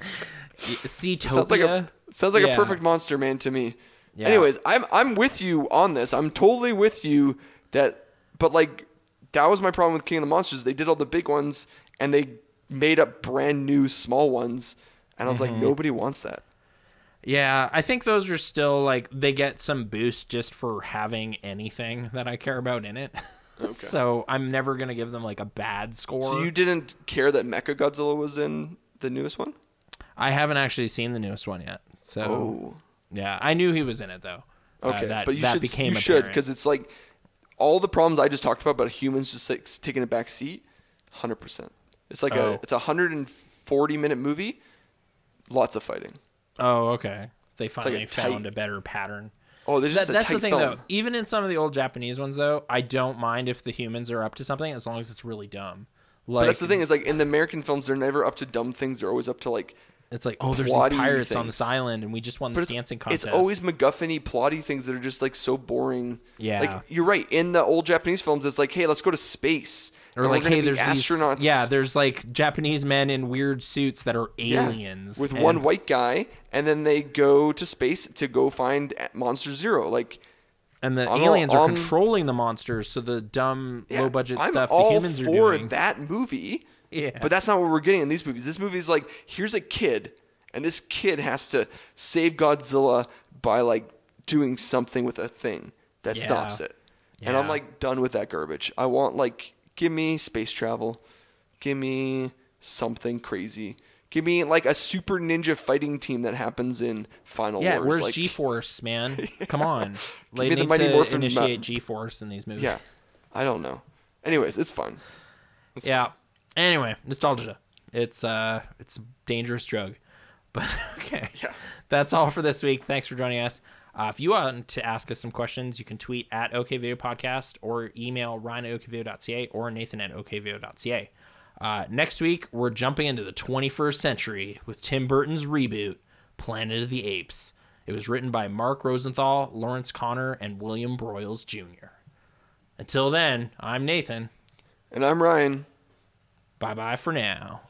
Sea sounds like a sounds like Yeah. a perfect monster, man, to me. Yeah. Anyways, I'm I'm with you on this. I'm totally with you that, but like that was my problem with King of the Monsters. They did all the big ones and they made up brand new small ones, and I was Mm-hmm. like, nobody wants that. Yeah, I think those are still like they get some boost just for having anything that I care about in it. so I'm never gonna give them like a bad score. So you didn't care that Mecha Godzilla was in the newest one? I haven't actually seen the newest one yet. So Oh. yeah, I knew he was in it though. Uh, Okay, that, but you that should became you should because it's like all the problems I just talked about, but humans just like taking a back seat. Hundred percent. It's like Oh. a it's a hundred and forty minute movie. Lots of fighting. Oh, okay. They like finally a found tight- a better pattern. Oh, there's That, that's the thing, film. though. Even in some of the old Japanese ones, though, I don't mind if the humans are up to something as long as it's really dumb. Like, But that's the thing is like in the American films, they're never up to dumb things. They're always up to like. It's like, oh, there's plotty these pirates on things. this island, and we just won But this it's, dancing it's always MacGuffin-y, plotty things that are just like so boring. Yeah. Like you're right. In the old Japanese films, it's like, hey, let's go to space. or and like, gonna hey, be there's astronauts. These, yeah, there's like Japanese men in weird suits that are Yeah, aliens with and- one white guy, and then they go to space to go find Monster Zero. Like, and the I'm all- aliens are I'm- controlling the monsters. So the dumb, yeah, low budget I'm stuff all the humans are for doing. that movie. Yeah. but that's not what we're getting in these movies. This movie is like, here's a kid, and this kid has to save Godzilla by like doing something with a thing that Yeah. stops it. And I'm like done with that garbage. I want like, give me space travel, give me something crazy. Give me like a super ninja fighting team that happens in Final yeah, Wars. where's like, G-force, man? Come on, they me the Mighty Morphin initiate Ma- G-force in these movies. Yeah, I don't know. Anyways, it's fun. yeah. Anyway, nostalgia. It's uh, it's a dangerous drug. But okay, Yeah. that's all for this week. Thanks for joining us. Uh, if you want to ask us some questions, you can tweet at OKVideo Podcast or email Ryan at OKVideo.ca or Nathan at OKVideo.ca. Uh, next week, we're jumping into the 21st century with Tim Burton's reboot, Planet of the Apes. It was written by Mark Rosenthal, Lawrence Konner, and William Broyles Jr. Until then, I'm Nathan. And I'm Ryan. Bye bye for now.